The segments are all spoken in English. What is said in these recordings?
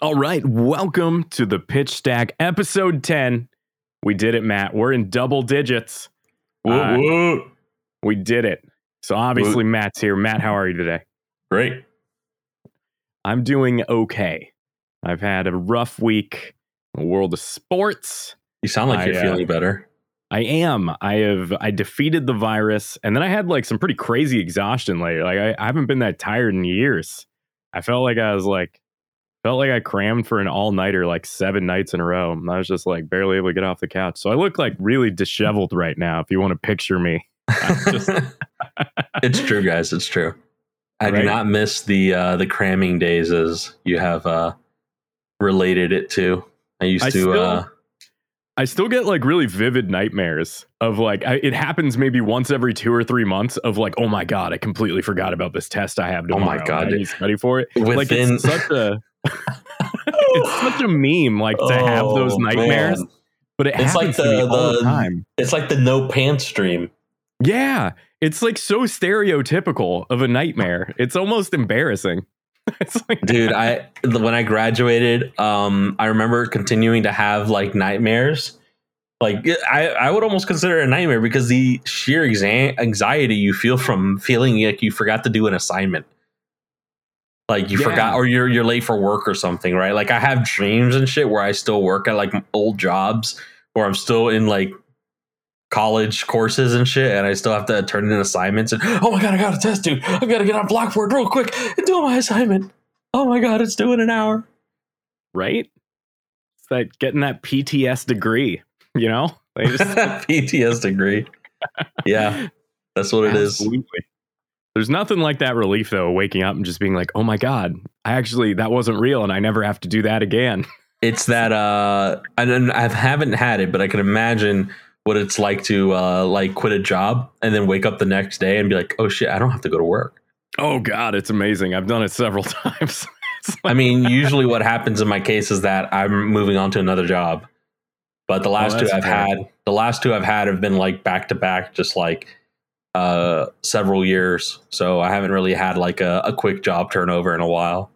All right, welcome to the Pitch Stack episode 10. We did it, Matt. We're in double digits. Uh, we did it. So obviously Matt's here. Matt, how are you today? Great. I'm doing okay. I've had a rough week in the world of sports. You sound like I, you're uh, feeling better. I am. I have I defeated the virus and then I had like some pretty crazy exhaustion later. Like I, I haven't been that tired in years. I felt like I was like felt like I crammed for an all-nighter like seven nights in a row. And I was just like barely able to get off the couch. So I look like really disheveled right now if you want to picture me. Just- it's true, guys. It's true. I Right? do not miss the uh, the cramming days as you have uh, related it to. I used I to. still- uh, I still get like really vivid nightmares of like I, it happens maybe once every two or three months of like oh my god I completely forgot about this test I have Oh tomorrow. my God, I need dude. to study for it. like within it's such a it's such a meme like to have oh, those Oh, nightmares, man. but it It's like happens to me the- all the the- time. It's like the no pants dream. Yeah, it's like so stereotypical of a nightmare. It's almost embarrassing. like dude i when i graduated um i remember continuing to have like nightmares. Like i i would almost consider it a nightmare because the sheer anxiety you feel from feeling like you forgot to do an assignment. Like you Yeah. forgot or you're you're late for work or something right? Like i have dreams and shit where i still work at like old jobs where i'm still in like college courses and shit and i still have to turn in assignments and oh my god i got a test due I've gotta get on blackboard real quick and do my assignment oh my god it's due in an hour right. It's that getting that PTS degree. You know, they just pts degree yeah that's what it is Absolutely. There's nothing like that relief though, waking up and just being like, "Oh my god, I actually that wasn't real, and I never have to do that again." it's that uh i i haven't had it but i can imagine what it's like to uh like quit a job and then wake up the next day and be like oh shit i don't have to go to work. Oh god, it's amazing. I've done it several times. It's i mean usually what happens in my case is that i'm moving on to another job but the last two Oh, that's i've had the last two i've had have been like back to back just like uh several years. So i haven't really had like a, a quick job turnover in a while.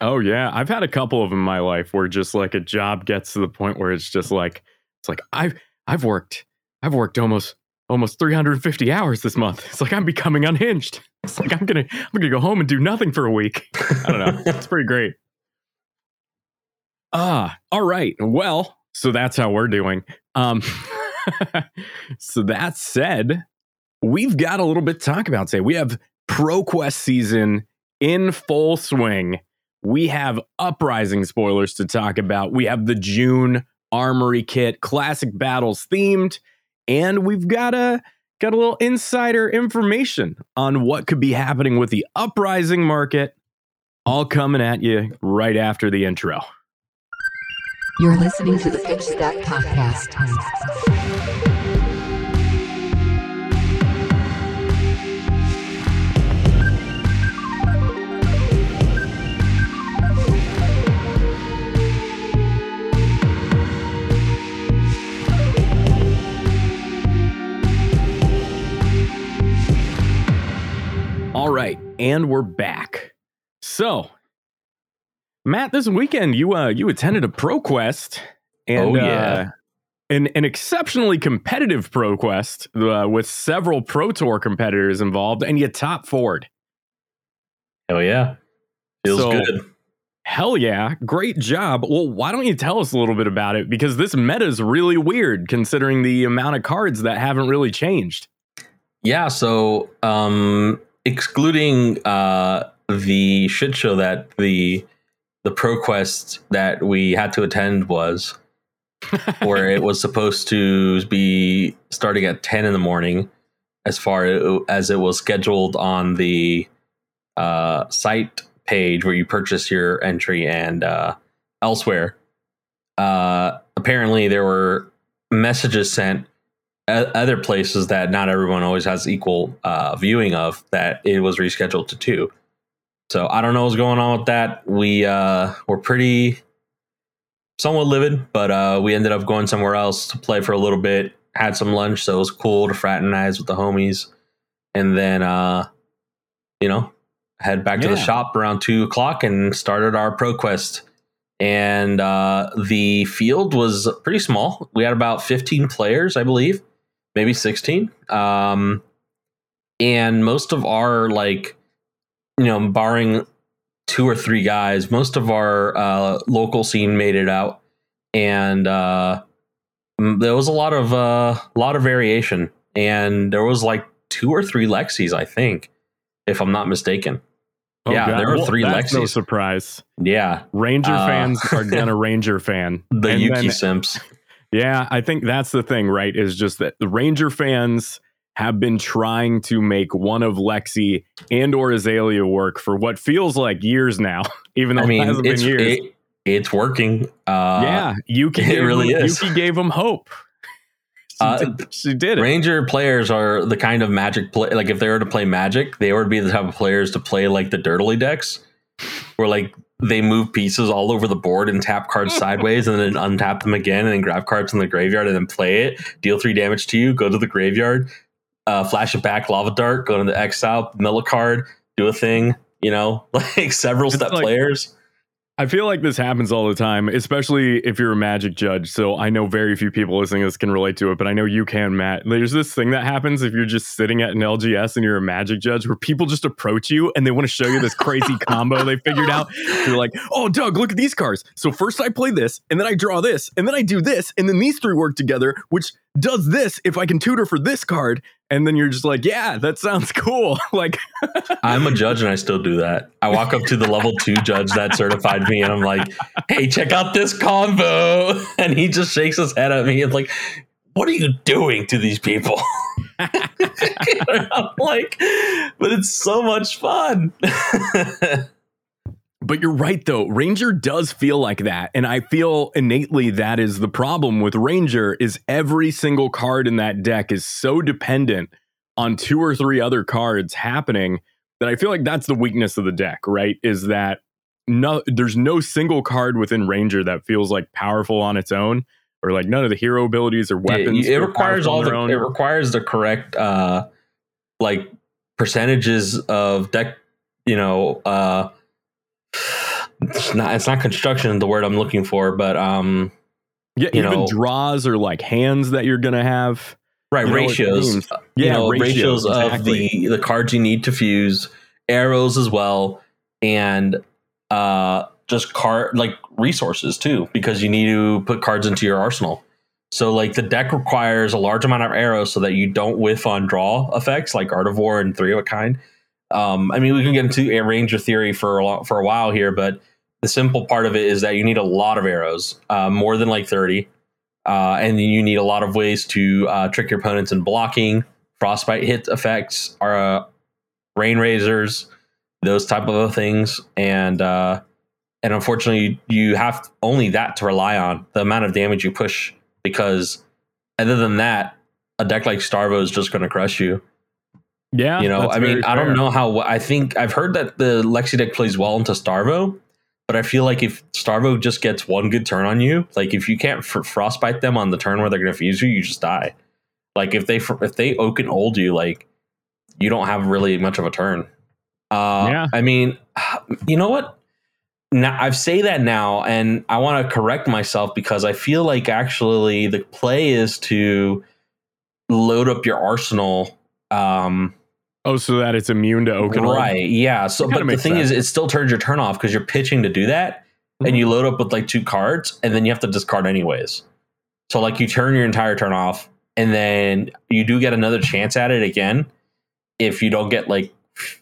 Oh yeah, I've had a couple of them in my life where just like a job gets to the point where it's just like it's like I've I've worked I've worked almost almost 350 hours this month. It's like I'm becoming unhinged. It's like I'm gonna I'm gonna go home and do nothing for a week. I don't know. It's pretty great. Ah, all right. Well, so that's how we're doing. Um, so that said, we've got a little bit to talk about today. We have ProQuest season in full swing. We have Uprising spoilers to talk about. We have the June Armory kit, classic battles themed, and we've got a got a little insider information on what could be happening with the Uprising market. All coming at you right after the intro. You're listening to the Pitch Stack Podcast. All right, and we're back. So, Matt, this weekend you uh you attended a ProQuest and Oh, yeah. uh, an an exceptionally competitive ProQuest uh, with several Pro Tour competitors involved, and you top forward. hell yeah feels So- good Hell yeah, great job. Well, why don't you tell us a little bit about it? Because this meta is really weird considering the amount of cards that haven't really changed. Yeah, so um excluding uh the shit show that the the ProQuest that we had to attend was where it was supposed to be starting at 10 in the morning as far as it was scheduled on the uh site page where you purchase your entry and uh elsewhere. Uh apparently there were messages sent other places that not everyone always has equal uh, viewing of that it was rescheduled to two. So I don't know what's going on with that. We uh, were pretty somewhat livid, but uh, we ended up going somewhere else to play for a little bit. Had some lunch, so it was cool to fraternize with the homies, and then uh, you know head back to the shop around two o'clock and started our ProQuest and uh, the field was pretty small. We had about 15 players, I believe, maybe 16. Um, and most of our like, you know, barring two or three guys, most of our uh, local scene made it out, and uh, there was a lot of uh, lot of variation, and there was like two or three Lexis, I think, if I'm not mistaken. Oh, Yeah, God. there were Well, three No Lexis. surprise. Yeah, Ranger Uh, fans are gonna Ranger fan. the And Yuki then- Simps. Yeah, I think that's the thing, right? Is just that the Ranger fans have been trying to make one of Lexi and or Azalea work for what feels like years now, even though I it hasn't been years. it, it's working. Uh, yeah, Yuki it gave really is. Yuki gave him hope. She, Uh, did, she did it. Ranger players are the kind of magic play. Like if they were to play magic, they would be the type of players to play like the Dirtily decks, where like they move pieces all over the board and tap cards sideways, and then untap them again, and then grab cards from the graveyard and then play it. Deal three damage to you. Go to the graveyard, uh, flash it back, lava dart. Go to the exile, mill a card, do a thing. You know, like several It's step like- players. I feel like this happens all the time, especially if you're a magic judge. So I know very few people listening to this can relate to it, but I know you can, Matt. There's this thing that happens if you're just sitting at an LGS and you're a magic judge where people just approach you and they want to show you this crazy combo they figured out. They're like, oh, Doug, look at these cards. So first I play this, and then I draw this, and then I do this, and then these three work together, which does this if I can tutor for this card. And then you're just like, yeah, that sounds cool. like, I'm a judge and I still do that. I walk up to the level two judge that certified me and I'm like, hey, check out this combo. And he just shakes his head at me and like, what are you doing to these people? I'm like, but it's so much fun. But you're right though. Ranger does feel like that. And I feel innately that is the problem with Ranger is every single card in that deck is so dependent on two or three other cards happening that I feel like that's the weakness of the deck, right? Is that no there's no single card within Ranger that feels like powerful on its own or like none of the hero abilities or weapons. it, it requires all the own. it requires the correct uh like percentages of deck, you know, uh it's not it's not construction the word I'm looking for, but um yeah, you even know- draws or like hands that you're gonna have. right You ratios. you Yeah, know, ratios, ratios, of exactly. the the cards you need to fuse arrows as well and uh just card like resources too because you need to put cards into your arsenal. So like the deck requires a large amount of arrows so that you don't whiff on draw effects like art of war and three of a kind um i mean we can get into a ranger theory for a lo- for a while here but the simple part of it is that you need a lot of arrows uh, more than like 30 uh, and you need a lot of ways to uh, trick your opponents in blocking frostbite hit effects are uh, rain razors those type of things. And uh and unfortunately you have only that to rely on the amount of damage you push because other than that a deck like starvo is just going to crush you Yeah. you know i mean i don't know how i think i've heard that the lexi deck plays well into starvo but i feel like if starvo just gets one good turn on you like if you can't fr- frostbite them on the turn where they're going to fuse you you just die like if they if they oak and hold you like you don't have really much of a turn uh Yeah. i mean you know what now i've say that now and i want to correct myself because i feel like actually the play is to load up your arsenal um Oh, so that it's immune to oak right yeah so but the makes thing is it still turns your turn off because you're pitching to do that Mm-hmm. and you load up with like two cards and then you have to discard anyways. So like you turn your entire turn off and then you do get another chance at it again. If you don't get like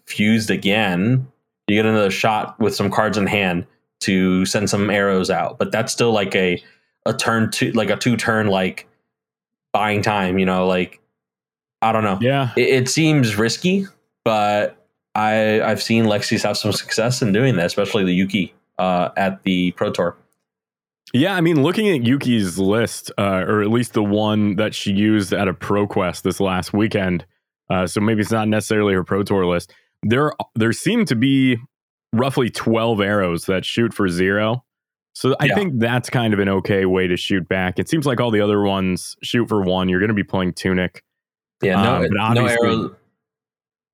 fused again you get another shot with some cards in hand to send some arrows out but that's still like a a turn two like a two turn like buying time you know like i don't know Yeah. it, it seems risky, but I I've seen Lexis have some success in doing that, especially the Yuki uh, at the Pro Tour. Yeah, I mean, looking at Yuki's list, uh, or at least the one that she used at a ProQuest this last weekend, uh, so maybe it's not necessarily her Pro Tour list. There, there seem to be roughly twelve arrows that shoot for zero. So I Yeah. think that's kind of an okay way to shoot back. It seems like all the other ones shoot for one. You're going to be playing Tunic. Yeah, no, Um, but no arrows.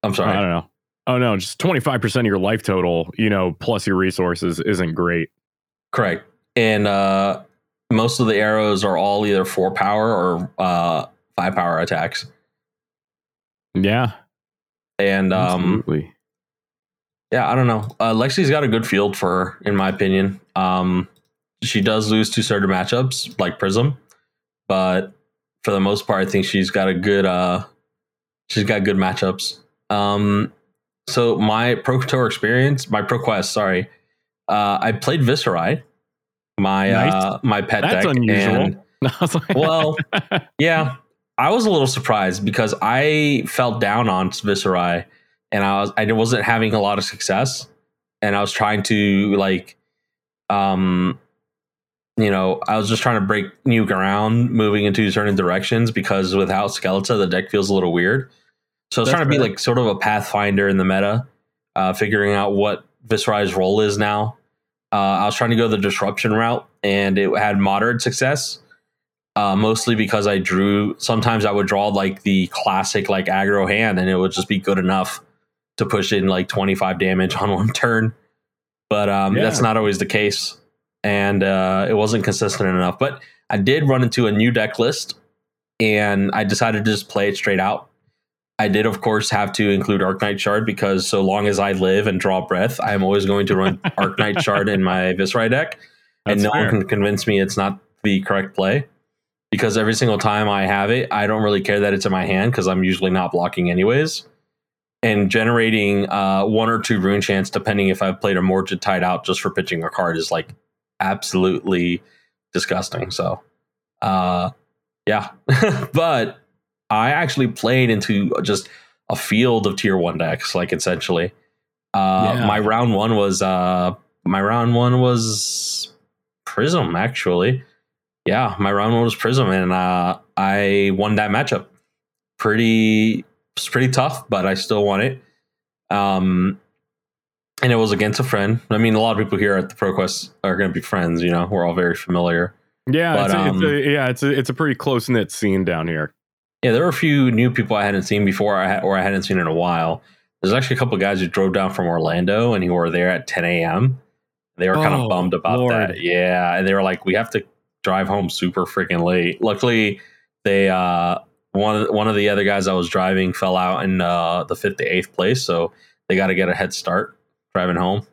I'm sorry. I don't know. Oh no, just twenty five percent of your life total, you know, plus your resources isn't great. Correct. and uh, most of the arrows are all either four power or uh, five power attacks. Yeah. And um, absolutely. yeah, I don't know. Uh, Lexi's got a good field for her, in my opinion. Um, she does lose two certain matchups like Prism, but for the most part, I think she's got a good. Uh, she's got good matchups. Um, so my Pro Tour experience, my Pro Quest, sorry, uh, I played Viserai, my Nice. uh, my pet That's deck, unusual. and I was like, well, yeah, I was a little surprised because I felt down on Viserai, and I was I wasn't having a lot of success, and I was trying to like, um, you know, I was just trying to break new ground, moving into certain directions because without Skeleton, the deck feels a little weird. So I was That's trying to be like sort of a pathfinder in the meta, uh, figuring out what Viserai's role is now. Uh, I was trying to go the disruption route, and it had moderate success uh, mostly because I drew. Sometimes I would draw like the classic like aggro hand, and it would just be good enough to push in like twenty five damage on one turn. But um, Yeah. that's not always the case, and uh, it wasn't consistent enough. But I did run into a new deck list, and I decided to just play it straight out. I did, of course, have to include Arc Arknight Shard because so long as I live and draw breath, I'm always going to run Arc Arknight Shard in my Viserai deck and no fair. one can convince me it's not the correct play because every single time I have it, I don't really care that it's in my hand because I'm usually not blocking anyways. And generating uh, one or two rune chance, depending if I've played a Mordred Tide out just for pitching a card, is like absolutely disgusting. So, uh, yeah, but I actually played into just a field of tier one decks, like essentially. Uh, Yeah. My round one was uh, my round one was Prism, actually. Yeah, my round one was Prism, and uh, I won that matchup. Pretty, it's pretty tough, but I still won it. Um, and it was against a friend. I mean, a lot of people here at the ProQuest are going to be friends. You know, we're all very familiar. yeah, but, it's a, um, it's a, yeah, it's a, it's a pretty close knit scene down here. Yeah, there were a few new people I hadn't seen before, I or I hadn't seen in a while. There's actually a couple of guys who drove down from Orlando and who were there at 10 a.m. They were kind Oh, of bummed about Lord. that. Yeah, and they were like, "We have to drive home super freaking late." Luckily, they uh, one of- one of the other guys I was driving fell out in uh, the fifth to eighth place, so they got to get a head start driving home.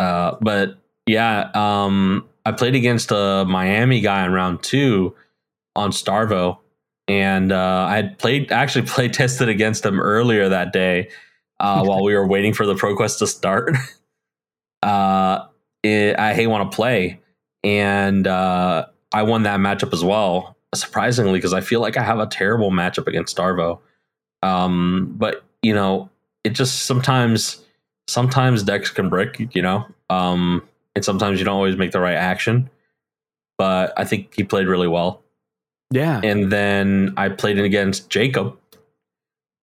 Uh, but yeah, um, I played against a Miami guy in round two on Starvo, and uh, I had played actually play tested against him earlier that day uh, while we were waiting for the ProQuest to start. uh, it, I hey want to play, and uh, I won that matchup as well. Surprisingly, because I feel like I have a terrible matchup against Starvo. Um, but you know, it just sometimes sometimes decks can brick, you know, um, and sometimes you don't always make the right action. But I think he played really well. Yeah, And then I played it against Jacob,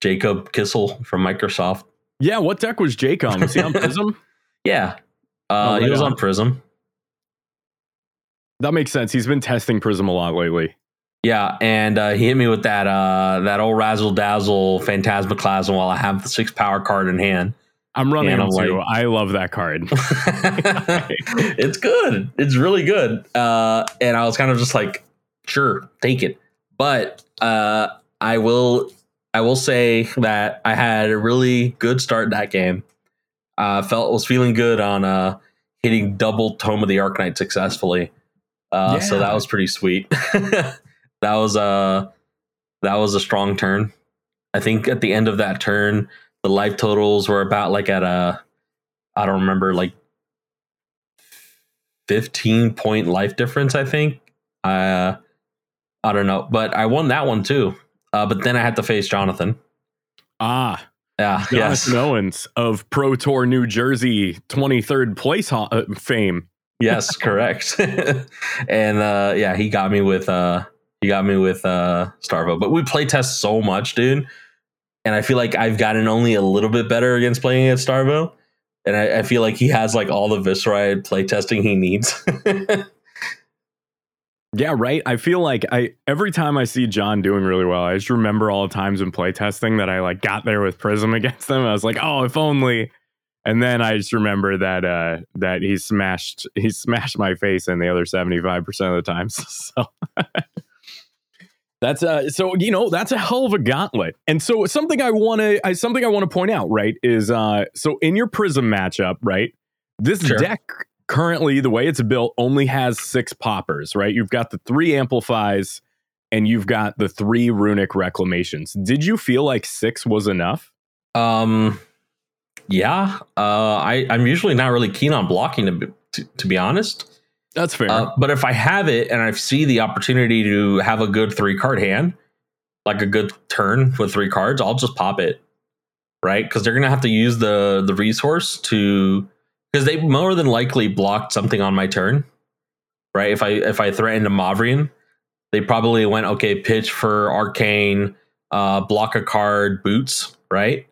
Jacob Kissel from Microsoft. yeah. What deck was Jacob? Was he on Prism? Yeah, uh, Oh, he was on. on Prism. that makes sense. He's been testing Prism a lot lately. Yeah, and uh, he hit me with that uh, that old razzle dazzle phantasmaclasm while I have the six power card in hand. I'm running And I'm like- I love that card. it's good. It's really good. Uh, and I was kind of just like, sure, take it. But uh, I will, I will say that I had a really good start that game. Uh, felt was feeling good on uh, hitting double Tome of the Arknight successfully. Uh, So that was pretty sweet. that was a that was a strong turn. I think at the end of that turn, the life totals were about like at a I don't remember like 15 point life difference, I think. Uh, I don't know, but I won that one too. Uh, but then I had to face Jonathan. ah, Yeah, yes, Jonathan Owens of Pro Tour New Jersey, 23rd place ho- uh, fame. yes, correct. and uh, yeah, he got me with uh, he got me with uh, Starvo. But we play test so much, dude. And I feel like I've gotten only a little bit better against playing against Starvo. And I, I feel like he has like all the Viserai play testing he needs. Yeah, right. I feel like I every time I see John doing really well, I just remember all the times in playtesting that I like got there with Prism against them. I was like, oh, if only. And then I just remember that uh, that he smashed he smashed my face in the other seventy five percent of the times. So that's uh so you know that's a hell of a gauntlet. And so something I want to I something I want to point out right is uh so in your prism matchup right this Sure. deck currently the way it's built only has six poppers right you've got the three amplifies and you've got the three runic reclamations. Did you feel like six was enough? Um, yeah. Uh, I I'm usually not really keen on blocking to be, to, to be honest. That's fair. Uh, but if I have it and I see the opportunity to have a good three card hand, like a good turn with three cards, I'll just pop it, right? Because they're gonna have to use the the resource to because they more than likely blocked something on my turn, right? If I if I threatened a Mauvrion, they probably went okay, pitch for arcane, uh, block a card, boots, right?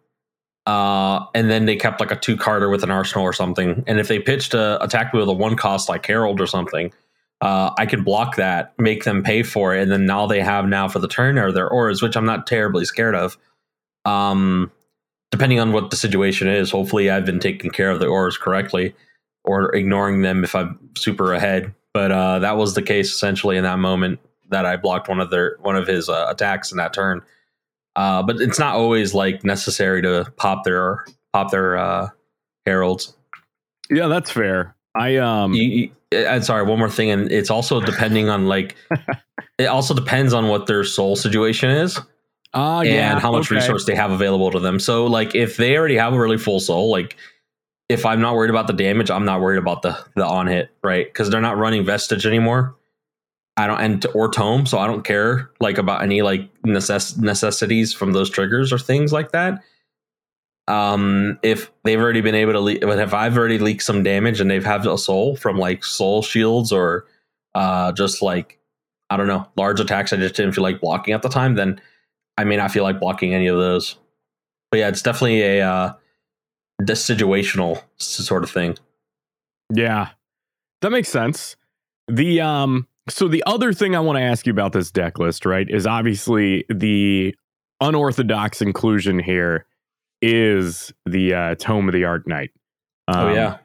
Uh, and then they kept like a two Carter with an arsenal or something. And if they pitched a attack with a one cost like Herald or something, uh, I could block that, make them pay for it, and then all they have now for the turn are their auras, which I'm not terribly scared of. Um, depending on what the situation is, hopefully I've been taking care of the auras correctly, or ignoring them if I'm super ahead. But uh, that was the case essentially in that moment that I blocked one of their one of his uh, attacks in that turn. Uh, but it's not always like necessary to pop their pop their uh, heralds. yeah, that's fair. I um You, you, I'm sorry, one more thing, and it's also depending on like it also depends on what their soul situation is uh, and yeah, how much okay. resource they have available to them. So like if they already have a really full soul, like if I'm not worried about the damage, I'm not worried about the the on hit, right? Because they're not running vestige anymore. I don't and or tome, so I don't care like about any like necess- necessities from those triggers or things like that. Um, if they've already been able to, but if I've already leaked some damage and they've had a soul from like soul shields or uh, just like I don't know large attacks, I just didn't feel like blocking at the time, then I may not feel like blocking any of those. But yeah, it's definitely a uh, situational sort of thing. Yeah. That makes sense. The um so the other thing I want to ask you about this deck list, right, is obviously the unorthodox inclusion here is the uh Tome of the Arknight. oh Um, yeah,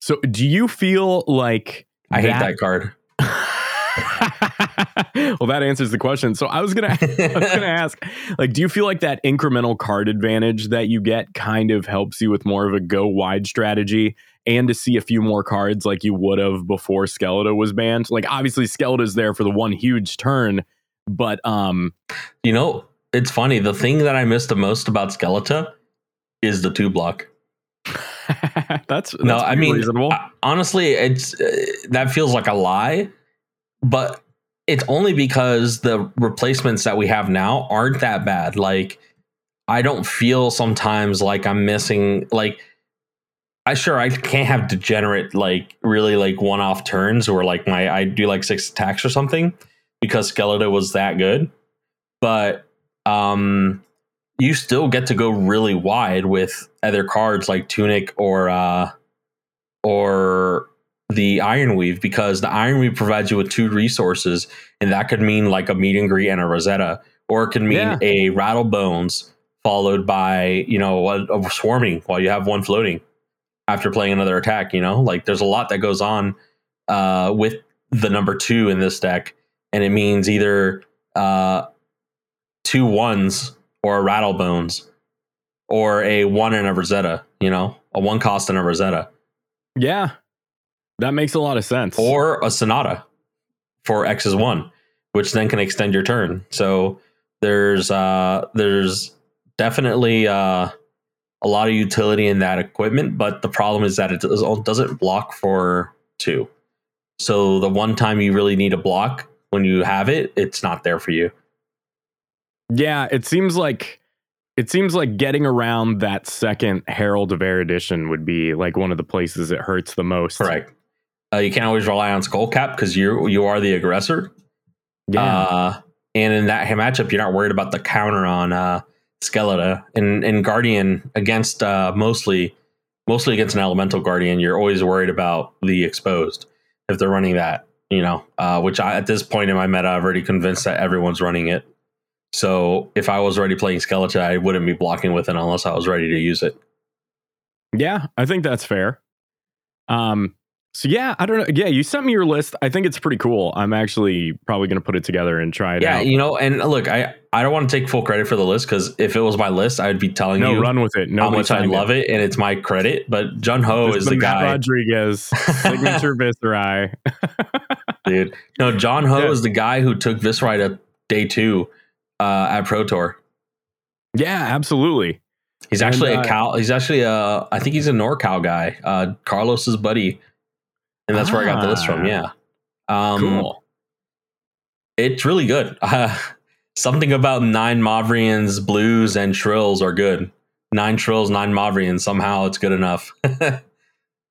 So do you feel like I hate that card. well, that answers the question. So I was gonna, I was gonna ask, like, do you feel like that incremental card advantage that you get kind of helps you with more of a go wide strategy, and to see a few more cards like you would have before Skeleta was banned? Like, obviously, Skeletor's there for the one huge turn, but um, You know, it's funny. The thing that I miss the most about Skeleta is the two block. that's, that's no, I mean, reasonable. Honestly, it's uh, that feels like a lie, but it's only because the replacements that we have now aren't that bad. Like, I don't feel sometimes like I'm missing like. I sure I can't have degenerate like really like one off turns or like my I do like six attacks or something because Skeletor was that good, but um you still get to go really wide with other cards like Tunic or uh or the Iron Weave because the Iron Weave provides you with two resources, and that could mean like a Meat and Greet and a Rosetta, or it could mean Yeah. a Rattle Bones followed by you know a, a swarming while you have one floating after playing another attack. You know, like there's a lot that goes on uh, with the number two in this deck, and it means either uh, two ones or a Rattle Bones or a one and a Rosetta. You know, a one cost and a Rosetta yeah, that makes a lot of sense. or a Sonata for X is one, which then can extend your turn. So there's uh there's definitely uh a lot of utility in that equipment, but the problem is that it does, doesn't block for two. So the one time you really need a block when you have it, it's not there for you. Yeah, it seems like it seems like getting around that second Herald of Erudition would be like one of the places it hurts the most. Correct. Uh, you can't always rely on Skullcap because you you are the aggressor. Yeah. Uh, and in that matchup, you're not worried about the counter on uh, Skeletor. And in Guardian against uh, mostly mostly against an Elemental Guardian, you're always worried about the exposed if they're running that. You know, uh, which I, at this point in my meta, I've already convinced that everyone's running it. So if I was already playing Skeletor, I wouldn't be blocking with it unless I was ready to use it. Yeah, I think that's fair. Um, so yeah, I don't know. Yeah, you sent me your list. I think it's pretty cool. I'm actually probably going to put it together and try it Yeah, out. you know, and look, I I don't want to take full credit for the list because if it was my list, I'd be telling No, you run with it. how much I love it. and it's my credit. But Jun Ho is the guy, Rodriguez signature Viserai. dude. No, John Ho Yeah. is the guy who took Viserai to day two uh, at Pro Tour. yeah, absolutely. He's And, actually uh, a Cal. He's actually a. I think he's a NorCal guy. Uh, Carlos's buddy, and that's where I got the list from. Ah. Yeah. Um, Cool. It's really good. Uh, something about nine Mauvrions, blues, and trills are good. Nine trills, nine Mauvrions. Somehow it's good enough.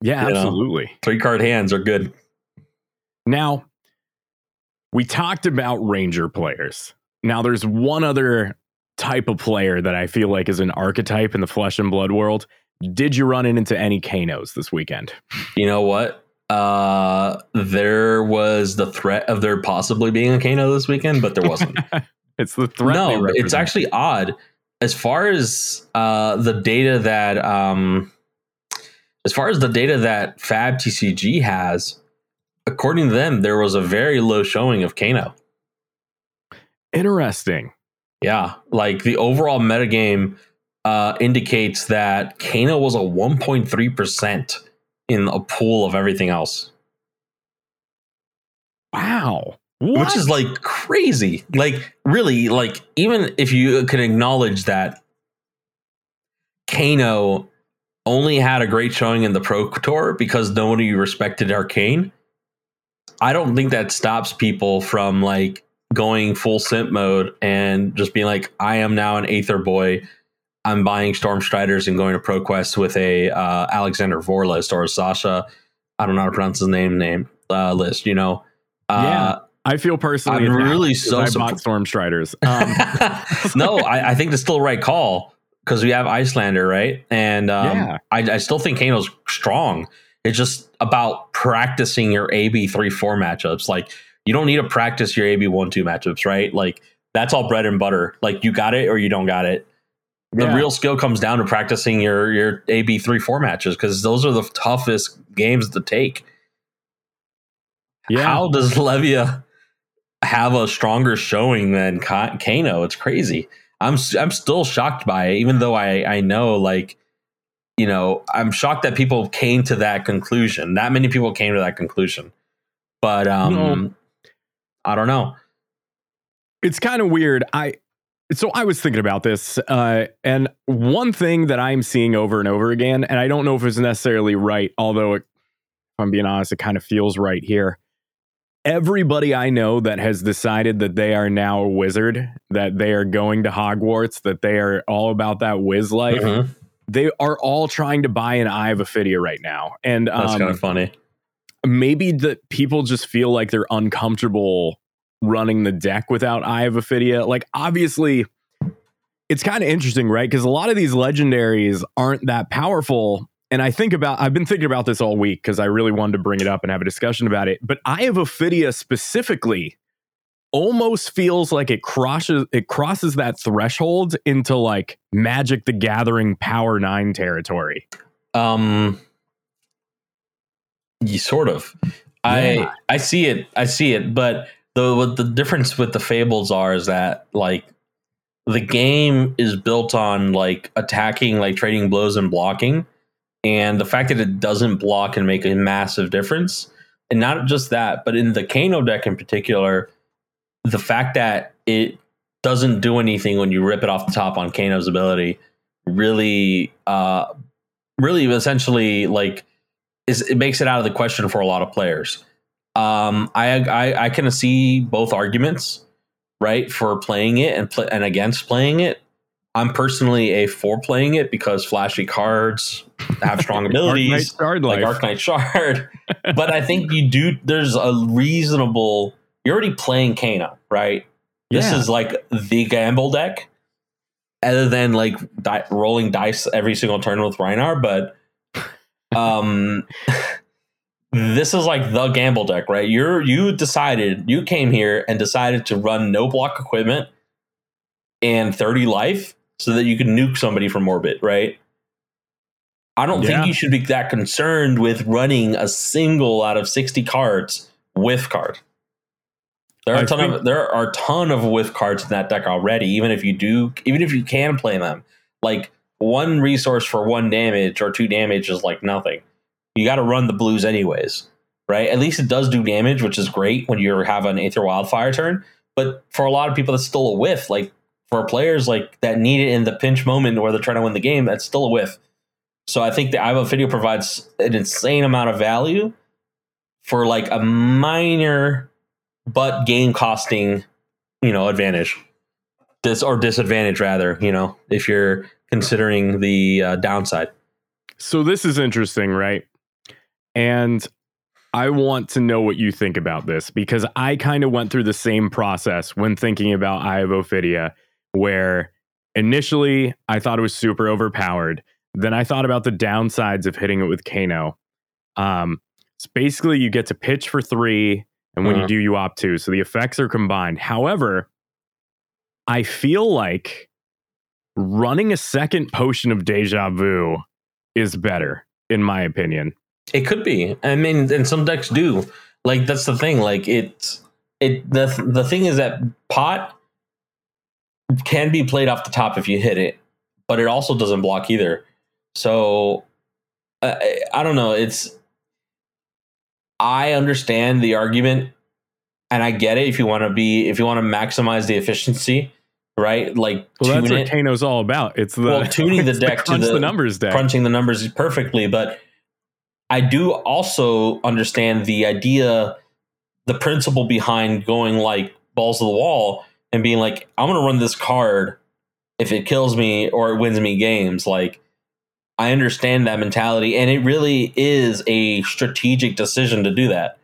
Yeah, you know. absolutely. Three card hands are good. Now, we talked about Ranger players. Now, there's one other type of player that I feel like is an archetype in the flesh and blood world. Did you run into any Kanos this weekend? You know what? Uh, there was the threat of there possibly being a Kano this weekend, but there wasn't. It's the threat. no, it's actually odd. As far as uh, the data that, um, as far as the data that Fab TCG has, according to them, there was a very low showing of Kano. interesting. Yeah, like the overall metagame uh, indicates that Kano was a 1.3 percent in a pool of everything else, Wow. which is like crazy. Like really, like even if you can acknowledge that Kano only had a great showing in the Pro Tour because nobody respected Arcane. I don't think that stops people from like going full simp mode and just being like, I am now an Aether boy. I'm buying Storm Striders and going to ProQuest with a uh, Alexander Vorlist or a Sasha. I don't know how to pronounce his name. Name uh, list. You know. Yeah. I feel personally I'm really so I bought Storm Striders. Um, no, I, I think it's still the right call because we have Iyslander, right? And um, Yeah. I, I still think Kano's strong. It's just about practicing your AB three four matchups. Like you don't need to practice your AB one two matchups, right? Like that's all bread and butter. Like you got it or you don't got it. The Yeah. real skill comes down to practicing your your AB three four matches because those are the toughest games to take. yeah. How does Levia have a stronger showing than Kano? It's crazy. I'm I'm still shocked by it, even though I I know like you know I'm shocked that people came to that conclusion. That many people came to that conclusion, but um, No. I don't know. it's kind of weird. I so I was thinking about this, uh, and one thing that I'm seeing over and over again, and I don't know if it's necessarily right, although it, if I'm being honest, it kind of feels right here. Everybody I know that has decided that they are now a wizard, that they are going to Hogwarts, that they are all about that whiz life, Mhm. they are all trying to buy an Eye of Ophidia right now, and That's um, kind of funny. maybe that people just feel like they're uncomfortable running the deck without Eye of Ophidia. Like, obviously, it's kind of interesting, right? Because a lot of these legendaries aren't that powerful. And I think about, I've been thinking about this all week because I really wanted to bring it up and have a discussion about it. But Eye of Ophidia specifically almost feels like it crosses it crosses that threshold into like Magic the Gathering Power Nine territory. Um, you sort of. Yeah. I I see it. I see it. But the what the difference with the fables are is that like the game is built on like attacking, like trading blows and blocking, and the fact that it doesn't block can make a massive difference. And not just that, but in the Kano deck in particular, the fact that it doesn't do anything when you rip it off the top on Kano's ability really uh really essentially like is it makes it out of the question for a lot of players. Um, I I, I can see both arguments, right, for playing it and and against playing it. I'm personally a for playing it because flashy cards have strong abilities Shard like Life. Arknight Shard. but I think you do. There's a reasonable. You're already playing Kano, right? This Yeah. is like the gamble deck, other than like di- rolling dice every single turn with Rhinar. But um, this is like the gamble deck, right? You're you decided you came here and decided to run no block equipment and 30 life so that you can nuke somebody from orbit, right? I don't Yeah. think you should be that concerned with running a single out of 60 cards with card. There are I a ton of there are a ton of with cards in that deck already. Even if you do, even if you can play them, like one resource for one damage or two damage is like nothing. You got to run the blues anyways, right? At least it does do damage, which is great when you have an Aether Wildfire turn. But for a lot of people, that's still a whiff. Like for players like that need it in the pinch moment where they're trying to win the game, that's still a whiff. So I think the Eye of Ophidia provides an insane amount of value for like a minor but game costing, you know, advantage. This or disadvantage rather, you know, if you're considering the uh, downside. So this is interesting, right? And I want to know what you think about this because I kind of went through the same process when thinking about Eye of Ophidia, where initially I thought it was super overpowered. Then I thought about the downsides of hitting it with Kano. Um, it's basically you get to pitch for three, and when you Mhm. do, you opt two. So the effects are combined. However, I feel like running a second potion of deja vu is better, in my opinion. It could be. I mean, and some decks do. Like that's the thing. Like it's it. The the thing is that pot can be played off the top if you hit it, but it also doesn't block either. So uh, I, I don't know. It's I understand the argument, and I get it. If you want to be, if you want to maximize the efficiency, right? Like Well, that's what it. Kano's all about. It's the Well, tuning the deck to the- the numbers deck. crunching the numbers perfectly, but I do also understand the idea, the principle behind going like balls to the wall and being like, I'm going to run this card if it kills me or it wins me games. Like, I understand that mentality, and it really is a strategic decision to do that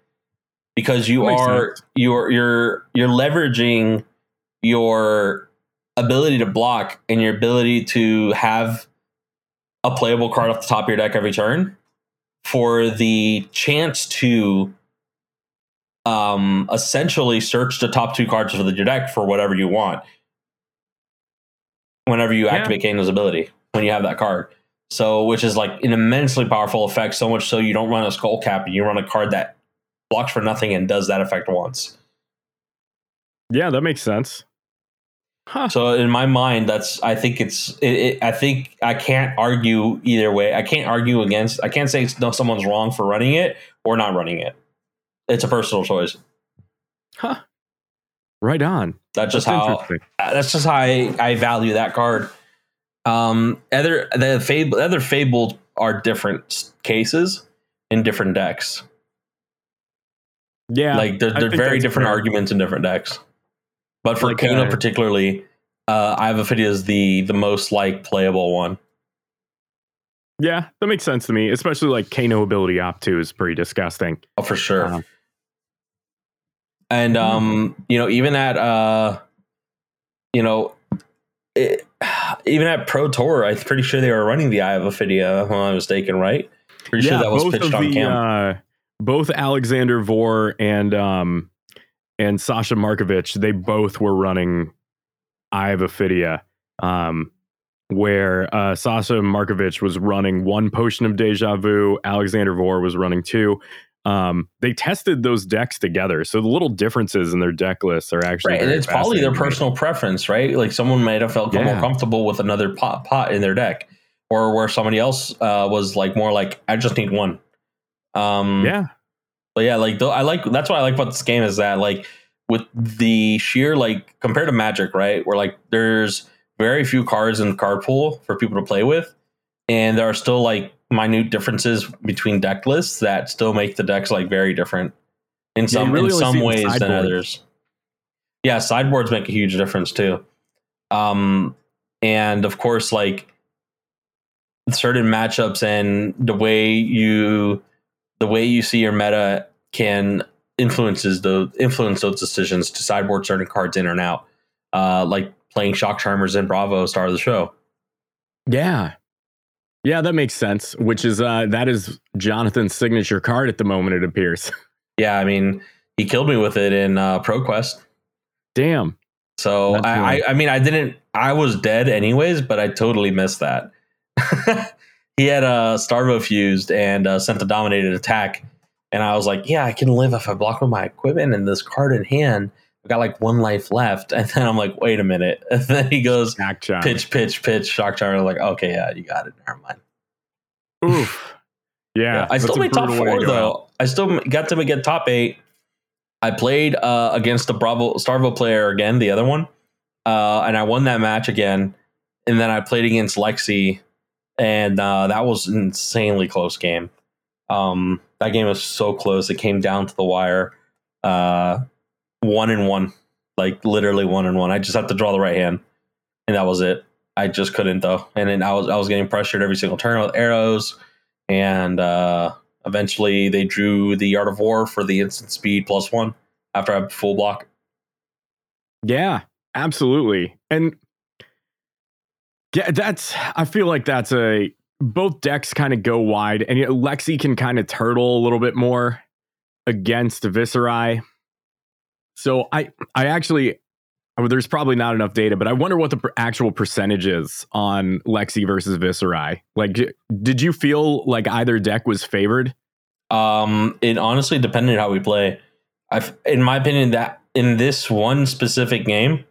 because you are sense. you're you're you're leveraging your ability to block and your ability to have a playable card off the top of your deck every turn for the chance to um essentially search the top two cards of your deck for whatever you want whenever you Yeah. activate Kano's ability when you have that card. So which is like an immensely powerful effect, so much so you don't run a skull cap and you run a card that blocks for nothing and does that effect once. yeah, that makes sense. Huh. So in my mind, that's I think it's it, it, I think I can't argue either way. I can't argue against. I can't say it's no someone's wrong for running it or not running it. It's a personal choice. Huh. Right on. That's just That's how that's just how I, I value that card. Um, other the fable other fabled are different cases in different decks. Yeah. like they're, they're very different fair. arguments in different decks. But for Like, Kano uh, particularly, uh, Eye of Ophidia is the the most like playable one. Yeah, that makes sense to me. Especially like Kano ability opt two is pretty disgusting. Oh, for sure. Uh-huh. And um, you know, even at uh, you know, it, even at Pro Tour, I'm pretty sure they were running the Eye of Ophidia, if I'm not mistaken, right? Pretty sure that was pitched on the, cam. Uh, both Alexander Vor and um and Sasha Markovich, they both were running Eye of Ophidia, um, where uh, Sasha Markovich was running one potion of deja vu, Alexander Vor was running two. Um, they tested those decks together, so the little differences in their deck lists are actually right, and it's probably their personal preference, right? Like someone might have felt more comfortable with another pot pot in their deck, or where somebody else uh, was like more like, I just need one. Um, Yeah, But yeah, like though I like that's what I like about this game is that like with the sheer like compared to Magic, right? Where like there's very few cards in the card pool for people to play with, and there are still like minute differences between deck lists that still make the decks like very different in some really in some ways than others. Yeah, sideboards make a huge difference too. Um, and of course, like certain matchups and the way you the way you see your meta can influences the influence those decisions to sideboard certain cards in and out. Uh, like playing Shock Charmers in Bravo, star of the show. Yeah. Yeah, that makes sense. Which is uh that is Jonathan's signature card at the moment, it appears. Yeah, I mean, he killed me with it in uh, ProQuest. Damn. So I. I, I mean, I didn't. I was dead anyways, but I totally missed that. he had a Starvo fused and uh, sent the dominated attack, and I was like, yeah, I can live if I block with my equipment and this card in hand. I got like one life left, and then I'm like, wait a minute, and then he goes pitch, pitch, pitch, shock charge. I'm like, okay, yeah, you got it. Never mind. Oof. Yeah. I that's still made top four though. I still got to get top eight. I played uh, against the Bravo Starvo player again, the other one, uh, and I won that match again. And then I played against Lexi, and uh, that was an insanely close game. Um, that game was so close; it came down to the wire. Uh, one and one, like literally one and one. I just had to draw the right hand, and that was it. I just couldn't though, and then I was I was getting pressured every single turn with arrows, and uh, eventually they drew the Art of War for the instant speed plus one after I full block. Yeah, absolutely. And yeah, that's I feel like that's a both decks kind of go wide and Lexi can kind of turtle a little bit more against Viserai. So I I actually oh, there's probably not enough data, but I wonder what the per- actual percentage is on Lexi versus Viserai. Like did you feel like either deck was favored? Um, it honestly depended how we play. I've, in my opinion, that in this one specific game,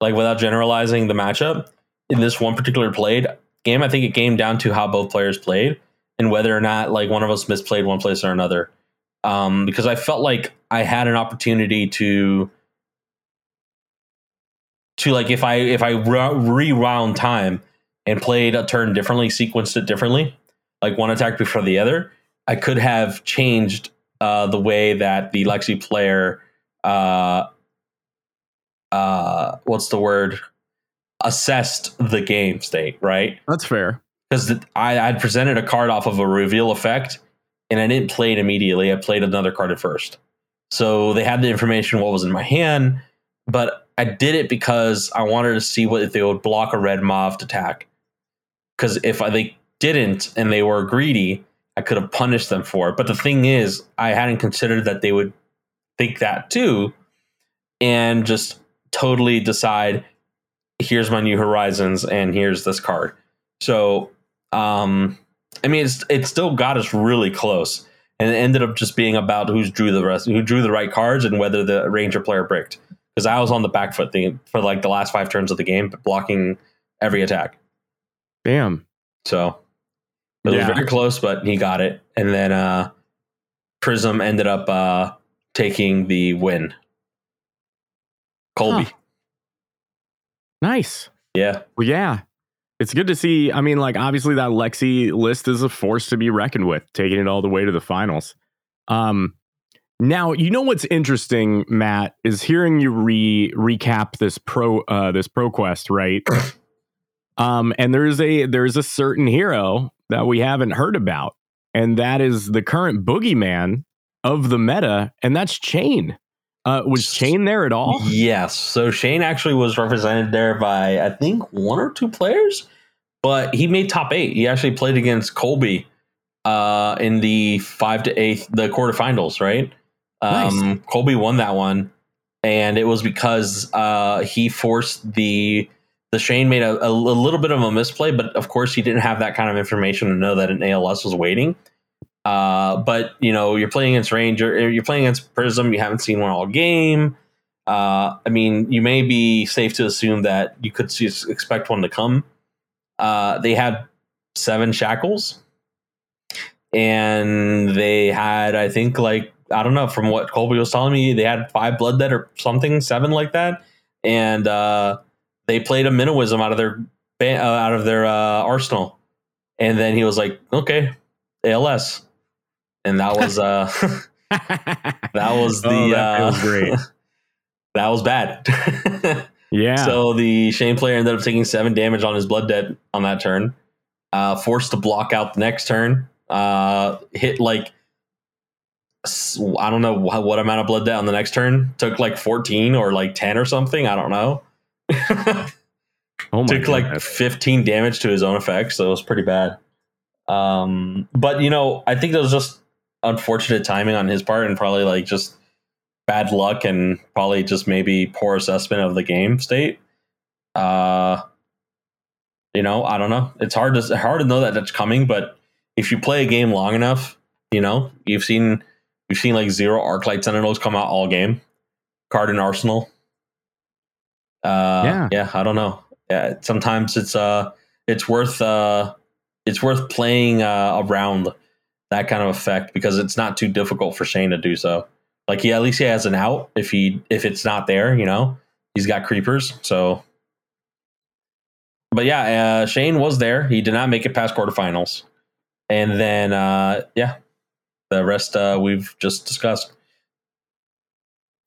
like without generalizing the matchup, in this one particular played game, I think it came down to how both players played and whether or not like one of us misplayed one place or another. Um, because I felt like I had an opportunity to to like if I if I re- rewound time and played a turn differently, sequenced it differently, like one attack before the other, I could have changed uh, the way that the Lexi player, uh, uh, what's the word, assessed the game state, right? That's fair. Because I I'd presented a card off of a reveal effect, and I didn't play it immediately. I played another card at first, so they had the information what was in my hand, but I did it because I wanted to see what if they would block a red moth attack. Because if I, they didn't and they were greedy, I could have punished them for it. But the thing is, I hadn't considered that they would think that too, and just totally decide, here's my new horizons, and here's this card. So, um, I mean, it's it still got us really close, and it ended up just being about who's drew the rest, who drew the right cards, and whether the ranger player bricked. Because I was on the back foot thing for like the last five turns of the game, blocking every attack. Damn. So it Yeah. was very close, but he got it. And then uh Prism ended up uh taking the win. Colby. Huh. Nice. Yeah. Well, yeah. It's good to see. I mean, like, obviously, that Lexi list is a force to be reckoned with, taking it all the way to the finals. Um, now, you know what's interesting, Matt, is hearing you re recap this pro uh this pro quest, right? um, and there's a there's a certain hero that we haven't heard about, and that is the current boogeyman of the meta, and that's Chane. Uh, was Chane there at all? Yes. So Chane actually was represented there by I think one or two players, but he made top eight. He actually played against Colby uh in the five to eighth the quarterfinals, right? Um Colby won that one. And it was because uh he forced the the Chane made a, a little bit of a misplay, but of course he didn't have that kind of information to know that an ALS was waiting. Uh, but you know, you're playing against Ranger, you're playing against Prism. You haven't seen one all game. Uh, I mean, you may be safe to assume that you could see, expect one to come. Uh, they had seven shackles, and they had, I think, like I don't know, from what Colby was telling me, they had five blood debt or something, seven like that, and uh, they played a minnowism out of their ba- uh, out of their uh, arsenal, and then he was like, "Okay, ALS," and that was uh, that was the Oh, that uh, feels great. that was bad. Yeah. So the Chane player ended up taking seven damage on his blood debt on that turn. Uh, forced to block out the next turn. Uh, hit like I don't know what, what amount of blood debt on the next turn. Took like fourteen or like ten or something. I don't know. oh my Took like fifteen damage to his own effects, so it was pretty bad. Um, but you know, I think it was just unfortunate timing on his part, and probably like just bad luck, and probably just maybe poor assessment of the game state. Uh, You know, I don't know. It's hard to hard to know that that's coming, but if you play a game long enough, you know, you've seen you've seen like zero Arc Arclight Sentinels come out all game. Card in Arsenal. Uh, Yeah. yeah, I don't know. Yeah, sometimes it's uh, it's worth uh, it's worth playing uh, around that kind of effect because it's not too difficult for Chane to do so. Like he at least he has an out if he if it's not there, you know, he's got creepers. So, but yeah, uh, Chane was there. He did not make it past quarterfinals, and then uh, yeah, the rest uh, we've just discussed.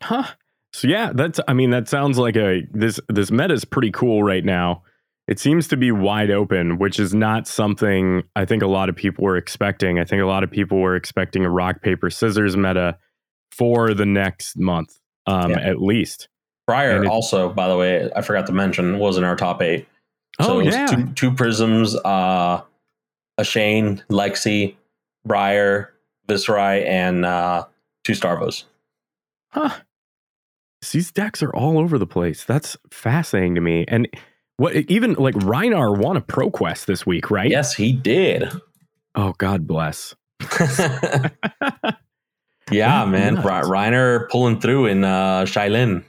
Huh. So yeah, that's I mean that sounds like a this this meta is pretty cool right now. It seems to be wide open, which is not something I think a lot of people were expecting. I think a lot of people were expecting a rock paper scissors meta for the next month, um, Yeah. at least. Briar it- also, by the way, I forgot to mention, was in our top eight. So oh it was yeah, two, two prisms, uh, a Chane, Lexi, Briar, Viserai, and uh, two Starvos. huh. These decks are all over the place. That's fascinating to me. And what even like Rhinar won a pro quest this week, right? Yes, he did. Oh God bless. yeah, man, Nuts. Rhinar pulling through in uh, Shailin.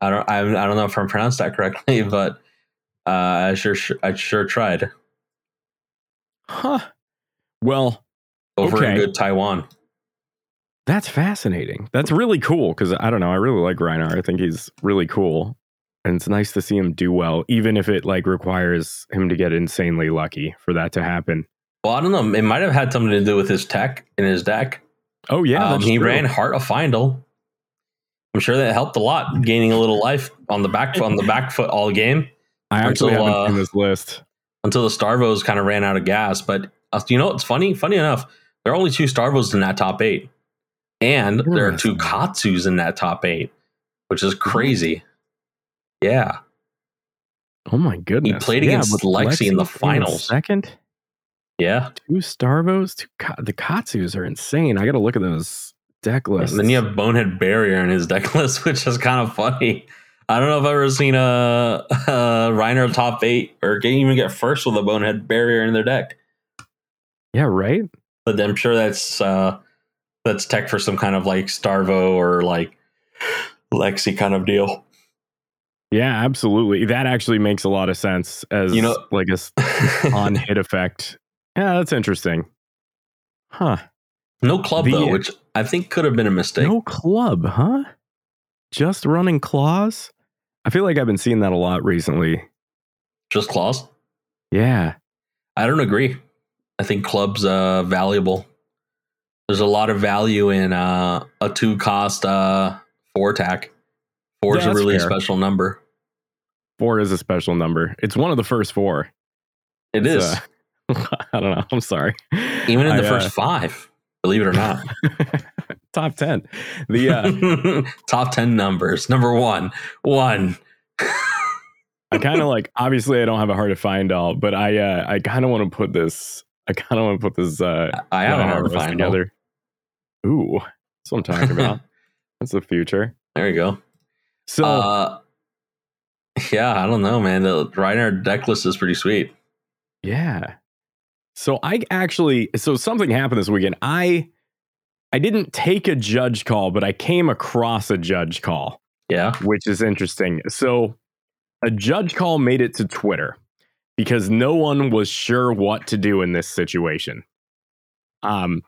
I don't, I, I don't know if I'm pronounced that correctly, but uh, I sure, I sure tried Huh. Well, over in good Taiwan. That's fascinating. That's really cool because I don't know. I really like Rhinar. I think he's really cool, and it's nice to see him do well, even if it like requires him to get insanely lucky for that to happen. Well, I don't know. It might have had something to do with his tech in his deck. Oh yeah, um, he true. ran Heart of Fyendal. I'm sure that helped a lot, gaining a little life on the back on the back foot all game I actually until, haven't uh, seen this list. until the Starvos kind of ran out of gas. But uh, you know, it's funny. Funny enough, there are only two Starvos in that top eight, and there are two Katsus in that top eight, which is crazy. Yeah, Oh my goodness, He played against with Lexi in the finals. Second, yeah. two Starvos, two Ka- the Katsus are insane. I got to look at those deck lists. And then you have Bonehead Barrier in his deck list, which is kind of funny. I don't know if I've ever seen a, a Rhinar top eight or can even get first with a Bonehead Barrier in their deck. yeah, right. But I'm sure that's uh, that's tech for some kind of like Starvo or like Lexi kind of deal. Yeah, absolutely. That actually makes a lot of sense as You know- like a on hit effect. Yeah, that's interesting. Huh. no club The- though, which I think could have been a mistake. No club, huh? Just running claws? I feel like I've been seeing that a lot recently. Just claws. Yeah. I don't agree. I think clubs uh valuable. There's a lot of value in uh, a two cost uh, four attack. Four is Yeah, a really fair. special number. Four is a special number. It's one of the first four. It It's, is. uh, I don't know. I'm sorry. Even in the I, first uh, five, believe it or not. top 10. The uh, Top 10 numbers. Number one. One. I kind of like obviously I don't have a hard to find all, but I uh I kind of want to put this I kind of want to put this uh I have a hard to find. together. Ooh, that's what I'm talking about. that's the future. There you go. So uh, yeah, I don't know, man. The Rhinar deck list is pretty sweet. yeah. So I actually so something happened this weekend. I I didn't take a judge call, but I came across a judge call. Yeah. which is interesting. So, a judge call made it to Twitter because no one was sure what to do in this situation. Um,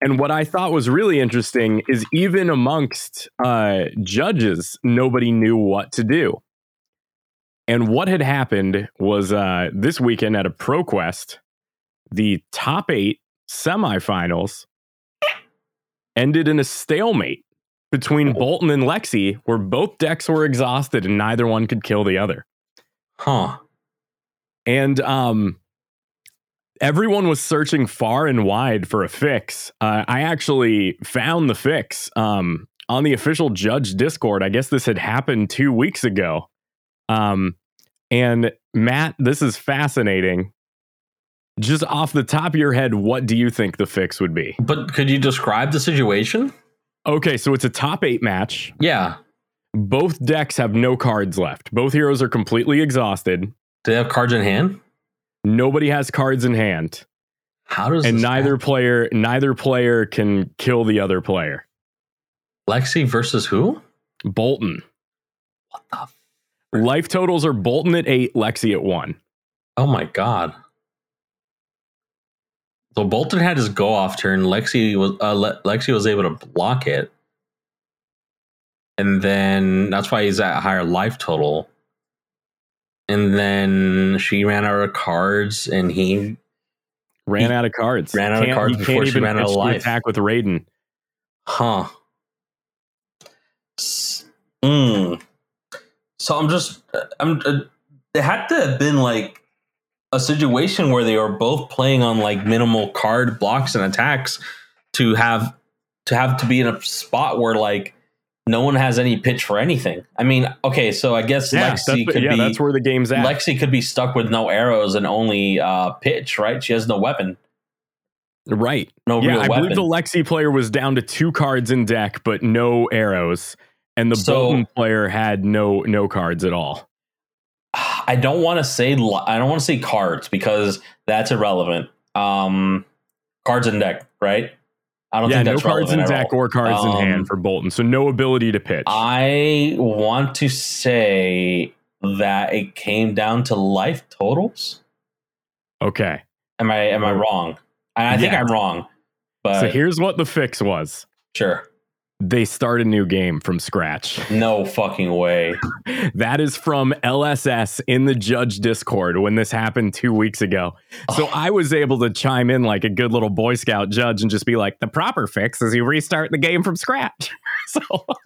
and what I thought was really interesting is even amongst uh, judges, nobody knew what to do. And what had happened was uh, this weekend at a ProQuest, the top eight semifinals ended in a stalemate between Oh. Boltyn and Lexi, where both decks were exhausted and neither one could kill the other. Huh. And um, everyone was searching far and wide for a fix. Uh, I actually found the fix um, on the official judge Discord. I guess this had happened two weeks ago. Um, and Matt, this is fascinating. Just off the top of your head, what do you think the fix would be? But could you describe the situation? Okay, so it's a top eight match. Yeah. Both decks have no cards left. Both heroes are completely exhausted. Do they have cards in hand? Nobody has cards in hand, How does and this neither happen? player neither player can kill the other player. Lexi versus who? Boltyn. What the? F- Life totals are Boltyn at eight, Lexi at one. oh my god! So Boltyn had his go off turn. Lexi was uh, Le- Lexi was able to block it, and then that's why he's at a higher life total. And then she ran out of cards, and he Ran He out of cards. ran out of Can't- cards before she ran out of life. Attack with Raiden. Huh. S- Mm. So I'm just, I'm. Uh, it had to have been like a situation where they were both playing on like minimal card blocks and attacks to have to have to be in a spot where like no one has any pitch for anything. I mean, okay, so I guess Yeah, Lexi that's, could yeah be that's where the game's at. Lexi could be stuck with no arrows and only uh, pitch, right? She has no weapon, right. no real weapon. yeah, real I weapon. believe the Lexi player was down to two cards in deck, but no arrows. And the So- Boltyn player had no no cards at all. I don't want to say I don't want to say cards because that's irrelevant. Um, cards in deck, right? I don't yeah, think no that's cards in deck or cards in Um, hand for Boltyn. So no ability to pitch. I want to say that it came down to life totals. okay. Am I am I wrong? And I think. I'm wrong, but so here's what the fix was. sure. They start a new game from scratch. No fucking way. That is from LSS in the judge Discord when this happened two weeks ago. So Oh. I was able to chime in like a good little Boy Scout judge and just be like, the proper fix is you restart the game from scratch. so,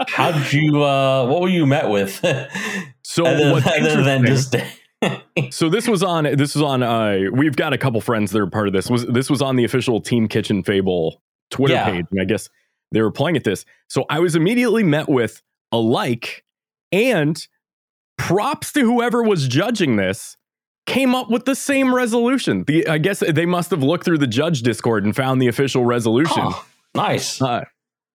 How did you? uh What were you met with? so other, other than just so this was on this was on uh we've got a couple friends that are part of this was this was on the official team kitchen fable twitter Yeah. page and i guess they were playing at this so i was immediately met with a like and props to whoever was judging this came up with the same resolution the i guess they must have looked through the judge discord and found the official resolution Huh. nice. uh,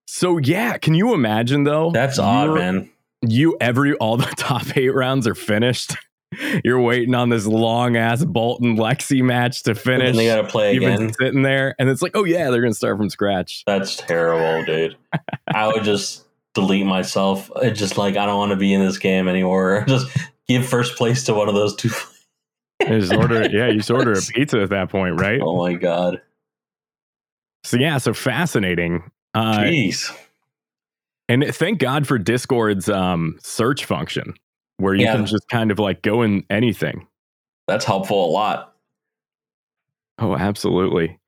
so yeah can you imagine though That's odd, man. you every all the top eight rounds are finished. You're waiting on this long ass Boltyn Lexi match to And finish. they got to play You've again. been sitting there, and it's like, oh yeah, they're gonna start from scratch. That's terrible, dude. I would just delete myself. It's just like I don't want to be in this game anymore. Just give first place to one of those two. You just order, yeah, you just order a pizza at that point, right? Oh my god. So yeah, so fascinating. Uh, Jeez. and thank God for Discord's um, search function, where you Yeah. can just kind of like go in anything. That's helpful a lot. Oh, absolutely.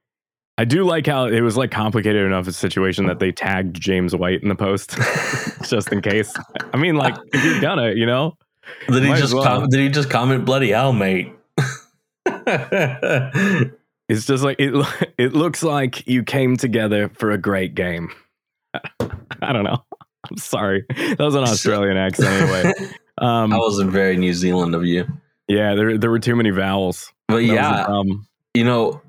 I do like how it was like complicated enough a situation that they tagged James White in the post just in case. I mean, like if you're gonna, you know, Did he just well. com- did he just comment bloody hell, mate? it's just like it. It looks like you came together for a great game. I don't know. I'm sorry. That was an Australian accent anyway. Um, I wasn't very New Zealand of you. yeah, there there were too many vowels. But That yeah, you know,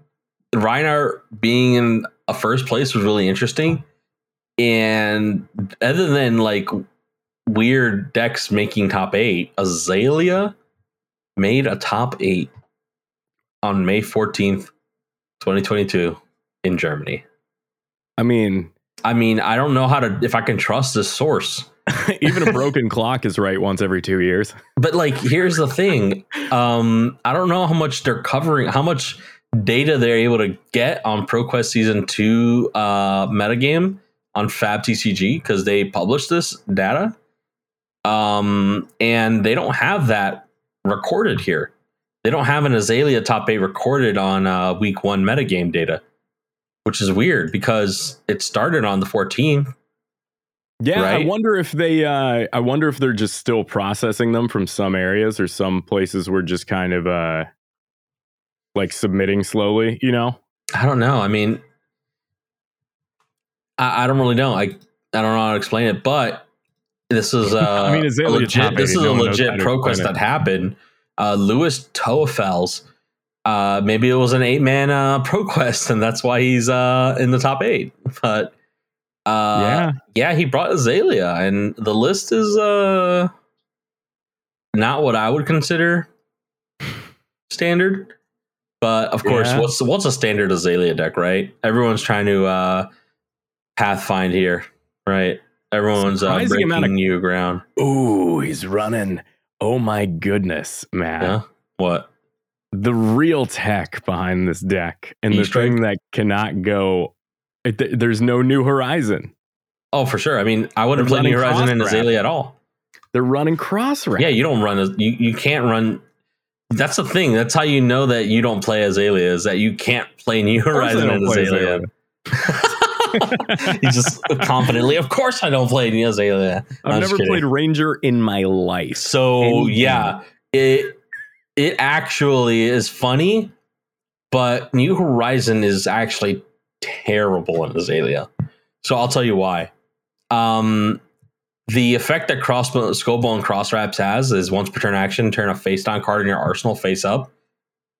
Rhinar being in a first place was really interesting. And other than like weird decks making top eight, Azalea made a top eight on May 14th, 2022 in Germany. I mean, I mean, I don't know how to if I can trust this source. even a broken clock is right once every two years. But like here's the thing. Um I don't know how much they're covering, how much data they're able to get on ProQuest season 2 uh metagame on Fab TCG because they published this data. Um and they don't have that recorded here. They don't have an Azalea top 8 recorded on uh week 1 metagame data, which is weird because it started on the 14th. Yeah, I wonder if they. Uh, I wonder if they're just still processing them from some areas, or some places were just kind of uh, like submitting slowly. You know? I don't know. I mean, I, I don't really know. I I don't know how to explain it, but this is uh, I mean, a legit. This is no a legit how to pro quest that happened. Uh, Lewis Toefels. Uh, maybe it was an eight man uh, pro quest, and that's why he's uh, in the top eight. But uh, yeah, yeah, he brought Azalea, and the list is uh, not what I would consider standard. But of course, Yeah. what's what's a standard Azalea deck, right? Everyone's trying to uh pathfind here, right? Everyone's uh, Surprising breaking amount of- new ground. Ooh, he's running. Oh my goodness, man! Yeah. What? The real tech behind this deck and the Easter egg? thing that cannot go. It, th- there's no new horizon. Oh, for sure. I mean, I wouldn't play New Horizon in cross-wrap. Azalea at all. They're running cross Yeah, you don't run. You you can't run. That's the thing. That's how you know that you don't play Azalea is that you can't play New Horizon in play Azalea. he just confidently, of course, I don't play New Azalea. I've I'm never played Ranger in my life. So Anything. yeah, it it actually is funny, but New Horizon is actually terrible in Azalea. So I'll tell you why. Um, the effect that crossbow, Skullbone Cross Wraps has is once per turn action, turn a face down card in your arsenal face up.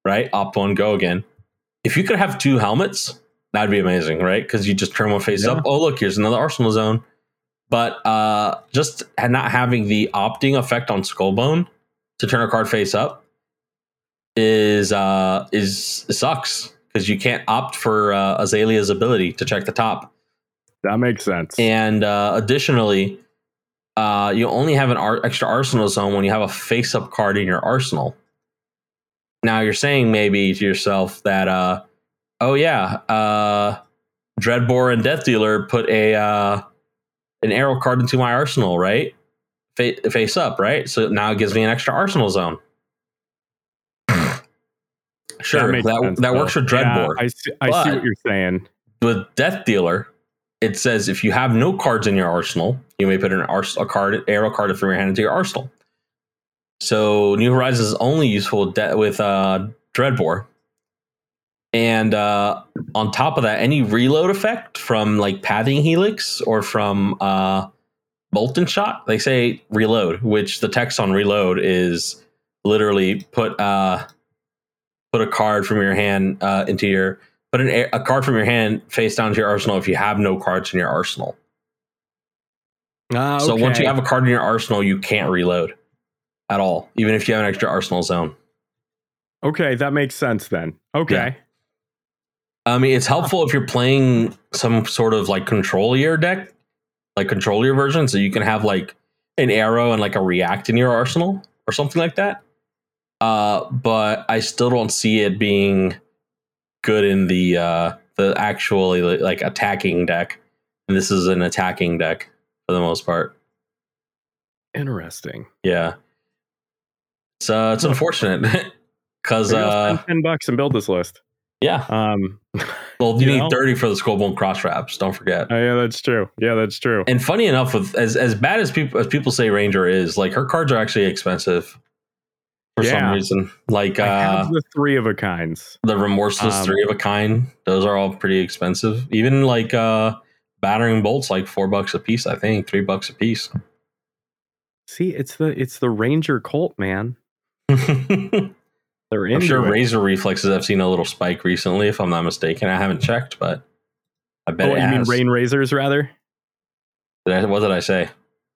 Right, opt one, go again. If you could have two helmets, that'd be amazing, right? Because you just turn one face Yeah. up. Oh, look, here's another arsenal zone but uh, just not having the opting effect on Skullbone to turn a card face up is uh, is sucks because you can't opt for uh, Azalea's ability to check the top, That makes sense. and uh, additionally, uh, you only have an ar- extra arsenal zone when you have a face up card in your arsenal. Now you're saying maybe to yourself that, uh, oh yeah, uh, Dreadbore and Death Dealer put a uh, an arrow card into my arsenal, right? Fa- face up, right? So now it gives me an extra arsenal zone. Sure, that, that, sense, works for Dreadbore. Yeah, I see, I see what you're saying. With Death Dealer, it says if you have no cards in your arsenal, you may put an ars- a card, arrow card from your hand into your arsenal. So New Horizons is only useful with, de- with uh, Dreadbore. And uh, on top of that, any reload effect from like Pathing Helix or from uh, Bolt'n' Shot, they say reload, which the text on reload is literally put uh, put a card from your hand uh, into your put an, a- card from your hand face down to your arsenal if you have no cards in your arsenal. Ah, So once you have a card in your arsenal, you can't reload at all, even if you have an extra arsenal zone. okay, that makes sense then. Okay. I mean, it's helpful if you're playing some sort of like control your deck, like control your version, so you can have like an arrow and like a react in your arsenal or something like that. Uh, but I still don't see it being good in the uh, the actually like attacking deck. And this is an attacking deck for the most part. Interesting. Yeah, it's uh, it's unfortunate because uh, spend ten bucks and build this list. yeah, Um, well you, You need know? thirty for the Skullbone cross wraps. Don't forget. oh, yeah, that's true. Yeah, that's true. And funny enough, with as as bad as people as people say Ranger is, like her cards are actually expensive for some reason. Like I uh, the three of a kinds. the remorseless um, three of a kind, those are all pretty expensive. Even like uh, battering bolts, like four bucks a piece. I think three bucks a piece. See, it's the it's the Ranger Colt, man. I'm They're into sure it. Razor reflexes I've seen a little spike recently, if I'm not mistaken. I haven't checked, but I bet Oh, it you mean rain razors rather? Did I- what did I say?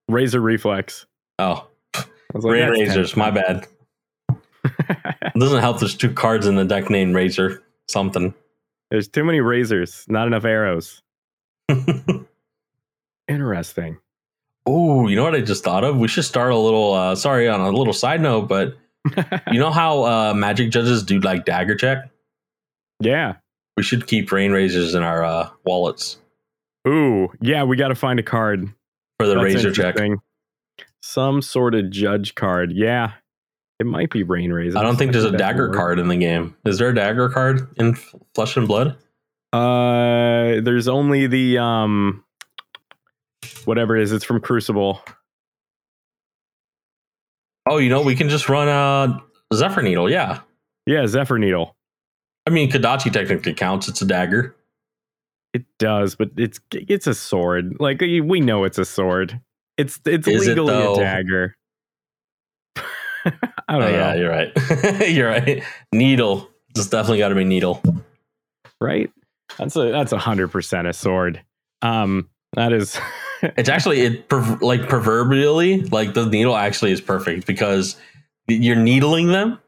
Razor reflex. Oh, like, rain razors. My bad. 10. It doesn't help. There's two cards in the deck named Razor something. There's too many razors, not enough arrows. Interesting. Oh, you know what I just thought of? We should start a little. Uh, sorry, on a little side note, but you know how uh, magic judges do like dagger check? yeah. We should keep rain razors in our uh, wallets Ooh, yeah, we got to find a card. for the That's razor check. Some sort of judge card. Yeah. It might be rain razors. I don't think there's a dagger card in the game. Is there a dagger card in Flesh and Blood? Uh, there's only the um, whatever it is. It's from Crucible. Oh, you know, we can just run a Zephyr Needle. Yeah. Yeah, Zephyr Needle. I mean, Kodachi technically counts. It's a dagger. It does, but it's it's a sword. Like we know it's a sword. It's it's Is legally though? a dagger. I don't Oh, know. yeah, you're right. you're right. Needle. It's definitely got to be needle. right? That's a that's a hundred percent a sword. Um, that is It's actually it like proverbially like the needle actually is perfect because you're needling them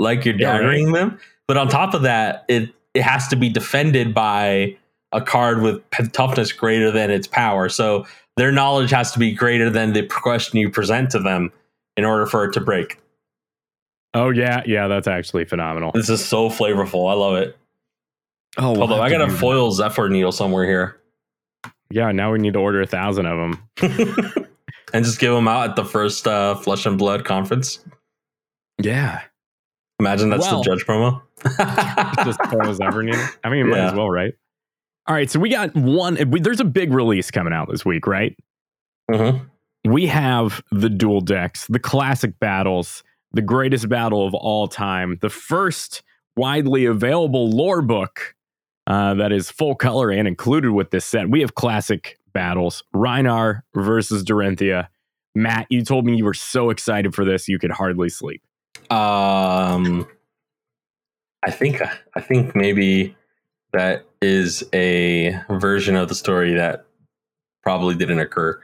like you're Yeah, right. daggering them, but on top of that, it it has to be defended by a card with toughness greater than its power. So their knowledge has to be greater than the question you present to them in order for it to break. Oh yeah, yeah, that's actually phenomenal. This is so flavorful. I love it. Oh, we'll Although I got a do foil Zephyr needle somewhere here. Yeah, now we need to order a thousand of them. and just give them out at the first uh, Flesh and Blood conference. Yeah, Imagine that's Well- the judge promo. just foils ever needed. I mean, might Yeah. as well, right? All right, so we got one. we- There's a big release coming out this week, right? Mhm. We have the dual decks, the classic battles, the greatest battle of all time, the first widely available lore book uh, that is full color and included with this set. We have classic battles Rhinar versus Dorinthia. Matt, you told me you were so excited for this you could hardly sleep. Um, I think I think maybe that is a version of the story that probably didn't occur.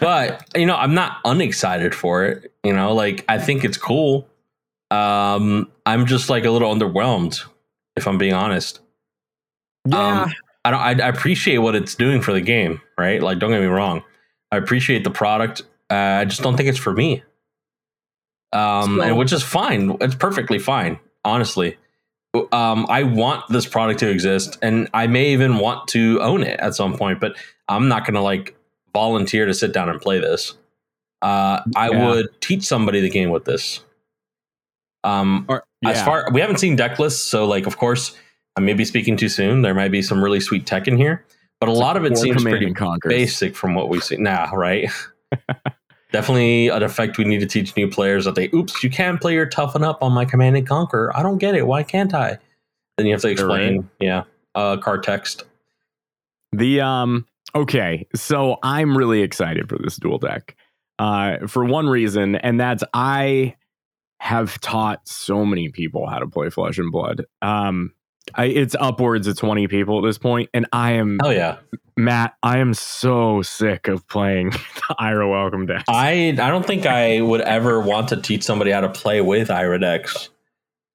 But you know, I'm not unexcited for it. You know, like I think it's cool. Um, I'm just like a little underwhelmed, if I'm being honest. Um, I don't. I, I appreciate what it's doing for the game, right? Like, don't get me wrong. I appreciate the product. Uh, I just don't think it's for me. Um, So- and which is fine. It's perfectly fine, honestly. Um, I want this product to exist, and I may even want to own it at some point. But I'm not going to like volunteer to sit down and play this. Uh, I Yeah. would teach somebody the game with this. Um, Or- as far we haven't seen deck lists, so like of course I may be speaking too soon. There might be some really sweet tech in here, but a It's lot like of it seems pretty basic from what we see now, right? Definitely an effect we need to teach new players that they, oops, you can't play your toughen up on my command and conquer. I don't get it. Why can't I? Then you have to explain, yeah, uh, card text. The um okay, so I'm really excited for this dual deck. Uh for one reason, and that's I have taught so many people how to play Flesh and Blood. Um I, it's upwards of 20 people at this point, and I am Oh yeah, Matt. I am so sick of playing the Ira Welcome deck. I I don't think I would ever want to teach somebody how to play with Ira decks.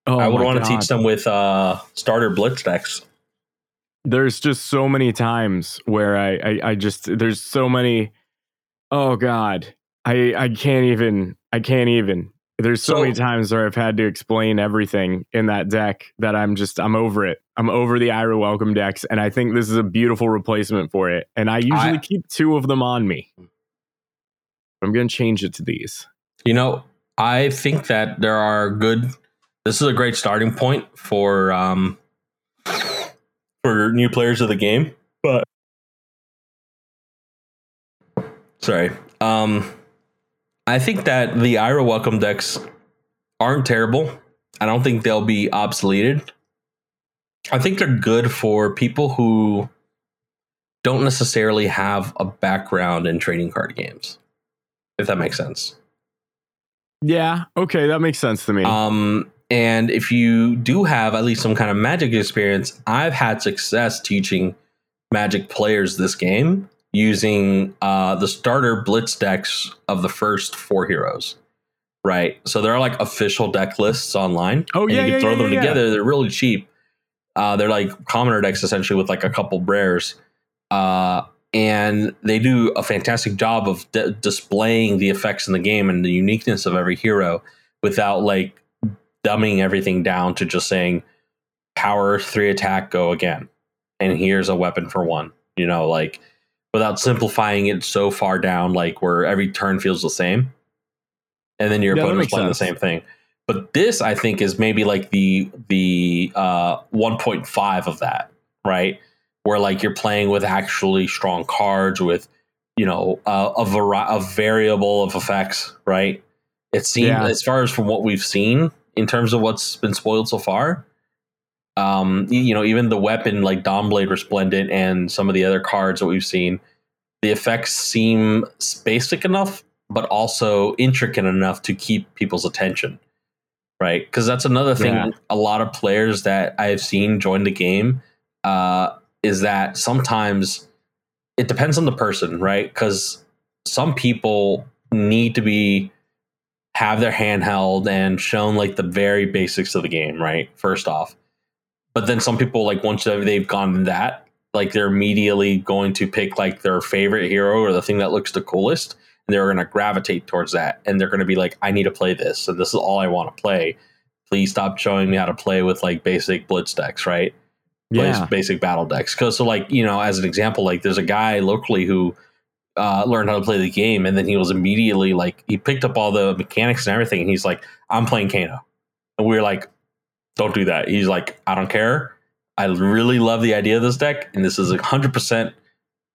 oh I would want to teach them with uh, starter blitz decks. There's just so many times where I, I I just there's so many oh god I I can't even I can't even. There's so, So- many times where I've had to explain everything in that deck that I'm just I'm over it. I'm over the Ira welcome decks and I think this is a beautiful replacement for it and I usually I- keep two of them on me. I'm gonna change it to these. You know, I think that there are good. This is a great starting point for um for new players of the game. But sorry, um, I think that the Ira welcome decks aren't terrible. I don't think they'll be obsoleted. I think they're good for people who don't necessarily have a background in trading card games. If that makes sense. yeah okay that makes sense to me Um, and if you do have at least some kind of magic experience, I've had success teaching magic players this game using uh, the starter blitz decks of the first four heroes. Right. So there are like official deck lists online. Oh, yeah, you can yeah, throw yeah, them yeah, together. They're really cheap. Uh, they're like commoner decks essentially with like a couple rares. Uh, and they do a fantastic job of d- displaying the effects in the game and the uniqueness of every hero without like dumbing everything down to just saying power three attack go again. And here's a weapon for one you know like without simplifying it so far down like where every turn feels the same. And then your Yeah, opponent's playing the same thing. But this i think is maybe like the the uh 1.5 of that right? Where like you're playing with actually strong cards with you know uh, a vari- a variable of effects right? It seems Yeah. as far as from what we've seen in terms of what's been spoiled so far um you know even the weapon like Dawnblade Resplendent and some of the other cards that we've seen the effects seem basic enough but also intricate enough to keep people's attention right because that's another thing Yeah. a lot of players that i've seen join the game uh is that sometimes it depends on the person right because some people need to be have their handheld and shown like the very basics of the game, right? First off. But then some people like once they've gone that, like they're immediately going to pick like their favorite hero or the thing that looks the coolest and they're going to gravitate towards that and they're going to be like I need to play this and this is all I want to play. Please stop showing me how to play with like basic blitz decks, right? Plays Yeah. basic battle decks. Cuz so like, you know, as an example, like there's a guy locally who uh, learned how to play the game, and then he was immediately like he picked up all the mechanics and everything, and he's like, "I'm playing Kano," and we were like, "Don't do that." He's like, "I don't care. I really love the idea of this deck, and this is hundred percent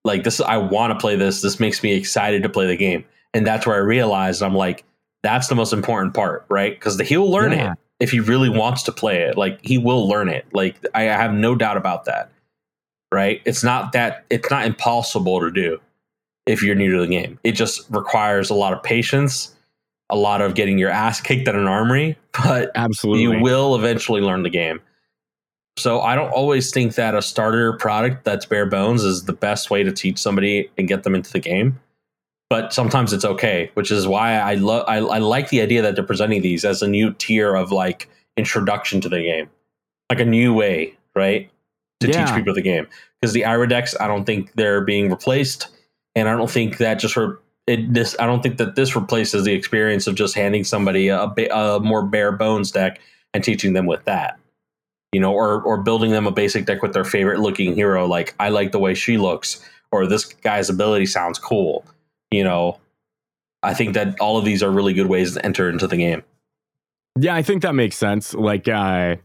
like this. I want to play this. This makes me excited to play the game." And that's where I realized I'm like, that's the most important part, right? Because he'll learn Yeah. it if he really wants to play it. Like he will learn it. Like I have no doubt about that. Right? It's not that it's not impossible to do if you're new to the game. It just requires a lot of patience, a lot of getting your ass kicked at an armory, but Absolutely. you will eventually learn the game. So I don't always think that a starter product that's bare bones is the best way to teach somebody and get them into the game. But sometimes it's okay, which is why I love I, I like the idea that they're presenting these as a new tier of like introduction to the game, like a new way, right, to Yeah. teach people the game. Because the Ira decks, I don't think they're being replaced, and I don't think that just re- it this I don't think that this replaces the experience of just handing somebody a, a more bare bones deck and teaching them with that. You know or or building them a basic deck with their favorite looking hero like i like the way she looks or this guy's ability sounds cool. You know i think that all of these are really good ways to enter into the game. Yeah, I think that makes sense. Like, uh,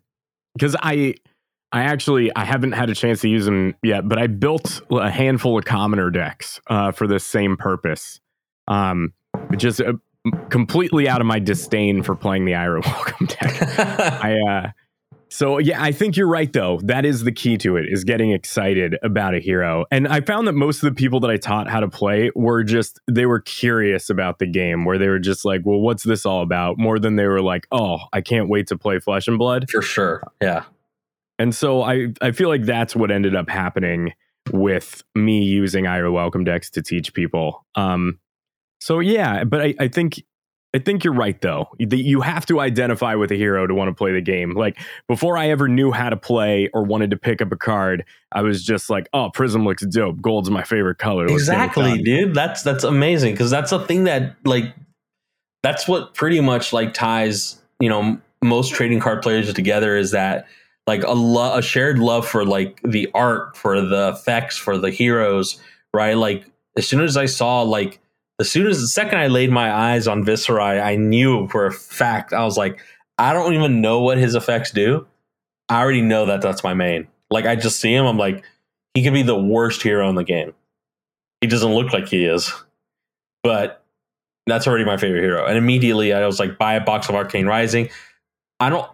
because I, I actually I haven't had a chance to use them yet, but I built a handful of commoner decks uh, for this same purpose. Um, just uh, completely out of my disdain for playing the Ira Welcome deck. I, uh, so yeah, I think you're right though. That is the key to it is getting excited about a hero. And I found that most of the people that I taught how to play were just they were curious about the game where they were just like, "Well, what's this all about?" more than they were like, "Oh, I can't wait to play Flesh and Blood." for sure yeah And so I I feel like that's what ended up happening with me using Ira Welcome decks to teach people. Um so yeah, but I, I think I think you're right though. That You have to identify with a hero to want to play the game. Like before I ever knew how to play or wanted to pick up a card, I was just like, "Oh, Prism looks dope. Gold's my favorite color." Let's exactly dude that's that's amazing because that's a thing that like that's what pretty much like ties you know most trading card players together is that like a, lo- a shared love for like the art for the effects for the heroes right? Like as soon as i saw like as soon as the second i laid my eyes on viscerai i knew for a fact i was like i don't even know what his effects do. I already know that that's my main. Like i just see him i'm like he could be the worst hero in the game. He doesn't look like he is but that's already my favorite hero. And immediately i was like buy a box of arcane rising. I don't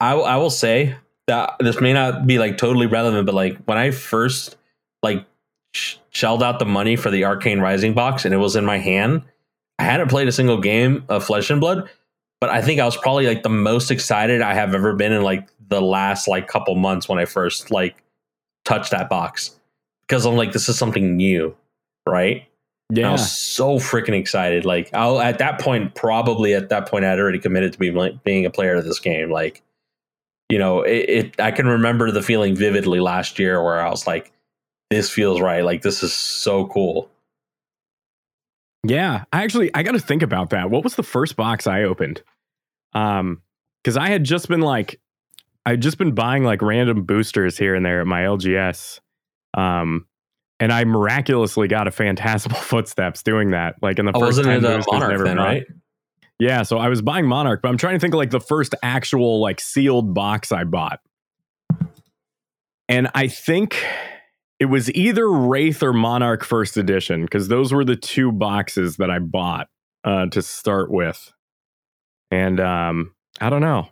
i, I will say that this may not be like totally relevant but like when i first like sh- shelled out the money for the arcane rising box and it was in my hand i hadn't played a single game of flesh and blood but i think i was probably like the most excited i have ever been in like the last like couple months when i first like touched that box because i'm like this is something new right and I was so freaking excited. Like, I'll at that point, probably at that point, I'd already committed to be like, being a player of this game. Like, you know, it, it. I can remember the feeling vividly last year where I was like, "This feels right. Like, this is so cool." Yeah, I actually I got to think about that. What was the first box I opened? Um, because I had just been like, I'd just been buying like random boosters here and there at my LGS. Um, and I miraculously got a Phantasmal Footsteps doing that. Like in the Oh, first wasn't 10 it a Monarch then, right? Yeah, so I was buying Monarch, but I'm trying to think of like the first actual like sealed box I bought. And I think it was either Wraith or Monarch first edition because those were the two boxes that I bought uh, to start with. And um, I don't know.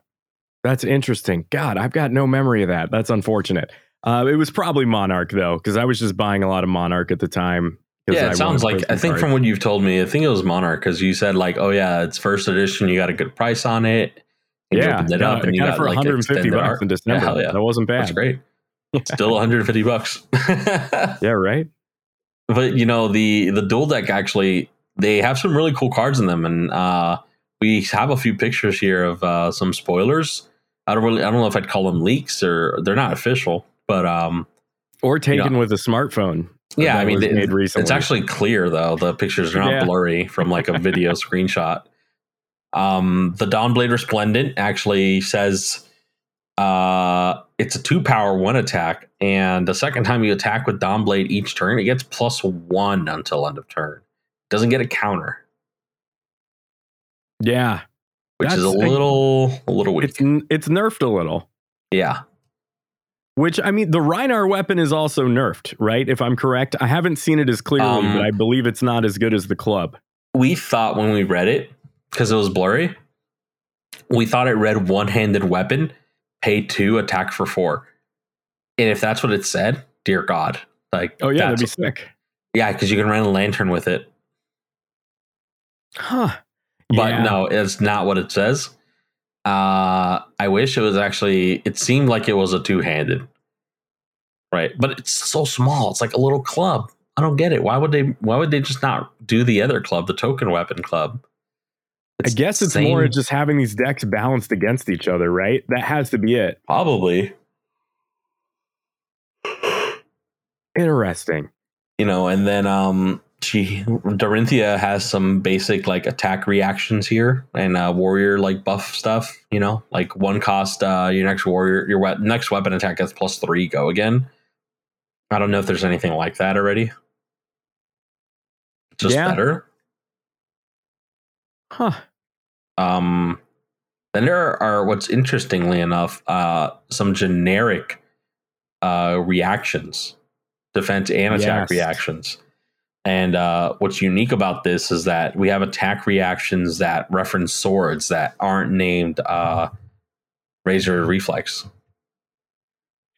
That's interesting. God, I've got no memory of that. That's unfortunate. Uh, it was probably Monarch though, because I was just buying a lot of Monarch at the time. Yeah, I it sounds like. I think cards. from what you've told me, I think it was Monarch because you said like, "Oh yeah, it's first edition. You got a good price on it." And you yeah, opened it got, up and you got for like 150 bucks art. in December. Yeah, hell yeah. That wasn't bad. That's great. Still 150 bucks. Yeah, right. but you know the the dual deck actually they have some really cool cards in them and uh we have a few pictures here of uh, some spoilers. I don't really, I don't know if I'd call them leaks or they're not official, but um, Or taken Yeah. with a smartphone. Yeah, I mean, it- made recently. it's actually clear though. The pictures are not Yeah. blurry from like a video screenshot. Um, the Dawnblade Resplendent actually says uh, it's a two power one attack, and the second time you attack with Dawnblade each turn, it gets plus one until end of turn. Doesn't get a counter, yeah. which is a little a little weak. It's it's nerfed a little. yeah, Which I mean, the Rhinar weapon is also nerfed, right? If I'm correct, I haven't seen it as clearly, Um, but I believe it's not as good as the club. we thought when we read it because it was blurry, we thought it read one handed weapon, pay two, attack for four. And if that's what it said, dear God, like Oh yeah, that'd be sick. yeah, because you can run a lantern with it. Huh. But Yeah. no, it's not what it says. Uh, I wish it was actually. It seemed like it was a two handed, right? But it's so small. It's like a little club. I don't get it. Why would they? Why would they just not do the other club, the token weapon club? I guess it's same- more just having these decks balanced against each other, right? That has to be it. probably. Interesting. you know, and then um she Dorinthea has some basic like attack reactions here and uh warrior like buff stuff, you know, like one cost uh your next warrior your we- next weapon attack gets plus 3 go again. I don't know if there's anything like that already. Just Yeah. better. Huh. Um then there are what's interestingly enough uh some generic uh reactions defense and attack Yes. reactions and uh what's unique about this is that we have attack reactions that reference swords that aren't named uh razor reflex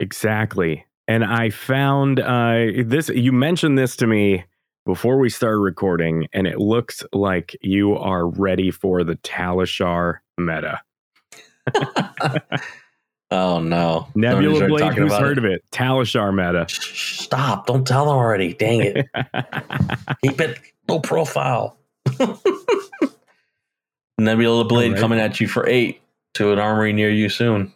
Exactly. And I found uh, this, you mentioned this to me before we started recording, and it looks like you are ready for the Talishar meta. oh no Nebula Blade, who's heard it. of it? Talishar meta. Stop don't tell them already dang it keep it low profile nebula blade Alright. coming at you for eight to an armory near you soon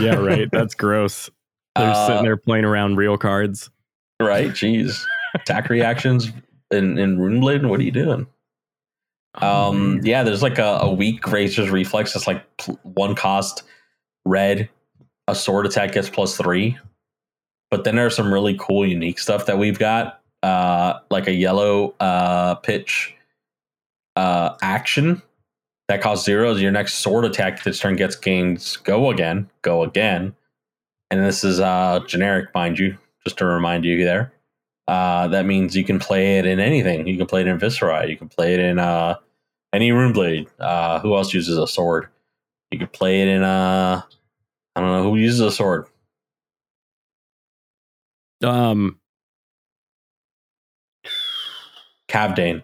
yeah, right. That's gross. They're Uh, sitting there playing around real cards. Right? Jeez. Attack reactions in, in Runeblade? What are you doing? Oh, Um, yeah, there's like a, a weak Razor's Reflex. It's like one cost red. A sword attack gets plus three. But then there's some really cool, unique stuff that we've got. Uh, like a yellow uh, pitch uh, action that costs zeros. Your next sword attack this turn gets gains go again, go again. And this is uh, generic, mind you, just to remind you there. Uh, that means you can play it in anything. You can play it in Viserai. You can play it in uh, any Runeblade. Uh, who else uses a sword? You can play it in uh, I don't know who uses a sword. Um, Kavdaen.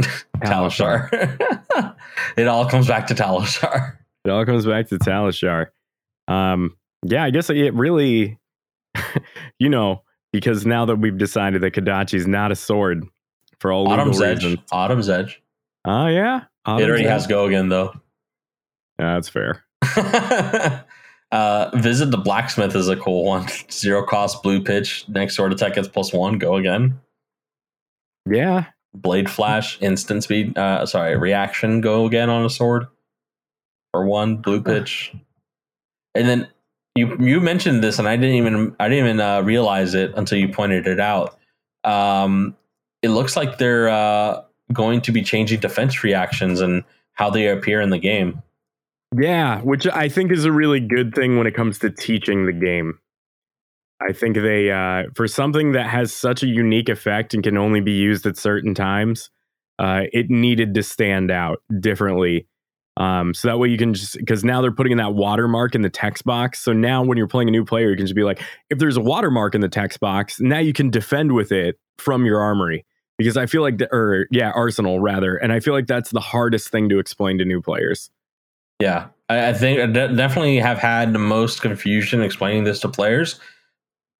Talishar. it all comes back to Talishar. It all comes back to Talishar. Um, yeah, I guess it really, you know, because now that we've decided that Kodachi's not a sword for all legal Autumn's Edge. reasons. Autumn's Edge. Oh yeah, it already Edge. has go again though. Yeah, that's fair. Uh, visit the blacksmith is a cool one. Zero cost blue pitch. Next sword attack gets plus one. Go again. Yeah, Blade flash, instant speed. Uh, sorry, reaction. Go again on a sword for one blue pitch. And then you you mentioned this, and I didn't even I didn't even uh, realize it until you pointed it out. Um, it looks like they're uh, going to be changing defense reactions and how they appear in the game. Yeah, which I think is a really good thing when it comes to teaching the game. I think they, uh, for something that has such a unique effect and can only be used at certain times, uh, it needed to stand out differently. Um, so that way you can just because now they're putting in that watermark in the text box. So now when you're playing a new player, you can just be like, if there's a watermark in the text box, now you can defend with it from your armory. Because I feel like, the, or yeah, arsenal rather, and I feel like that's the hardest thing to explain to new players. Yeah, I, I think I de- definitely have had the most confusion explaining this to players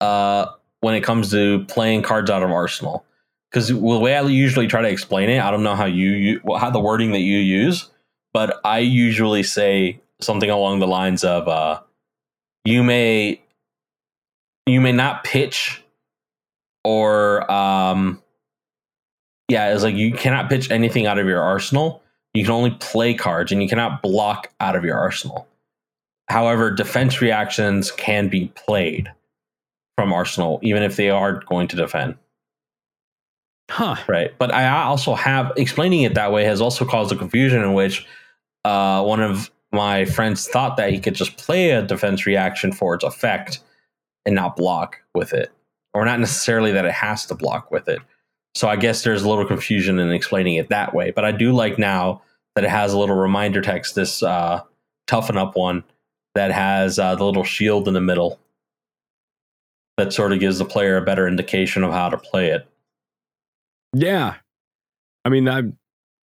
uh, when it comes to playing cards out of Arsenal. Because the way I usually try to explain it, I don't know how you, you how the wording that you use, but I usually say something along the lines of uh, you may you may not pitch or um yeah, it's like you cannot pitch anything out of your arsenal. You can only play cards and you cannot block out of your arsenal. However, defense reactions can be played from arsenal, even if they are going to defend. Huh. Right. But I also have explaining it that way has also caused a confusion in which uh, one of my friends thought that he could just play a defense reaction for its effect and not block with it, or not necessarily that it has to block with it. So I guess there's a little confusion in explaining it that way. But I do like now that it has a little reminder text, this uh, toughen up one that has uh, the little shield in the middle that sort of gives the player a better indication of how to play it. Yeah. I mean, I,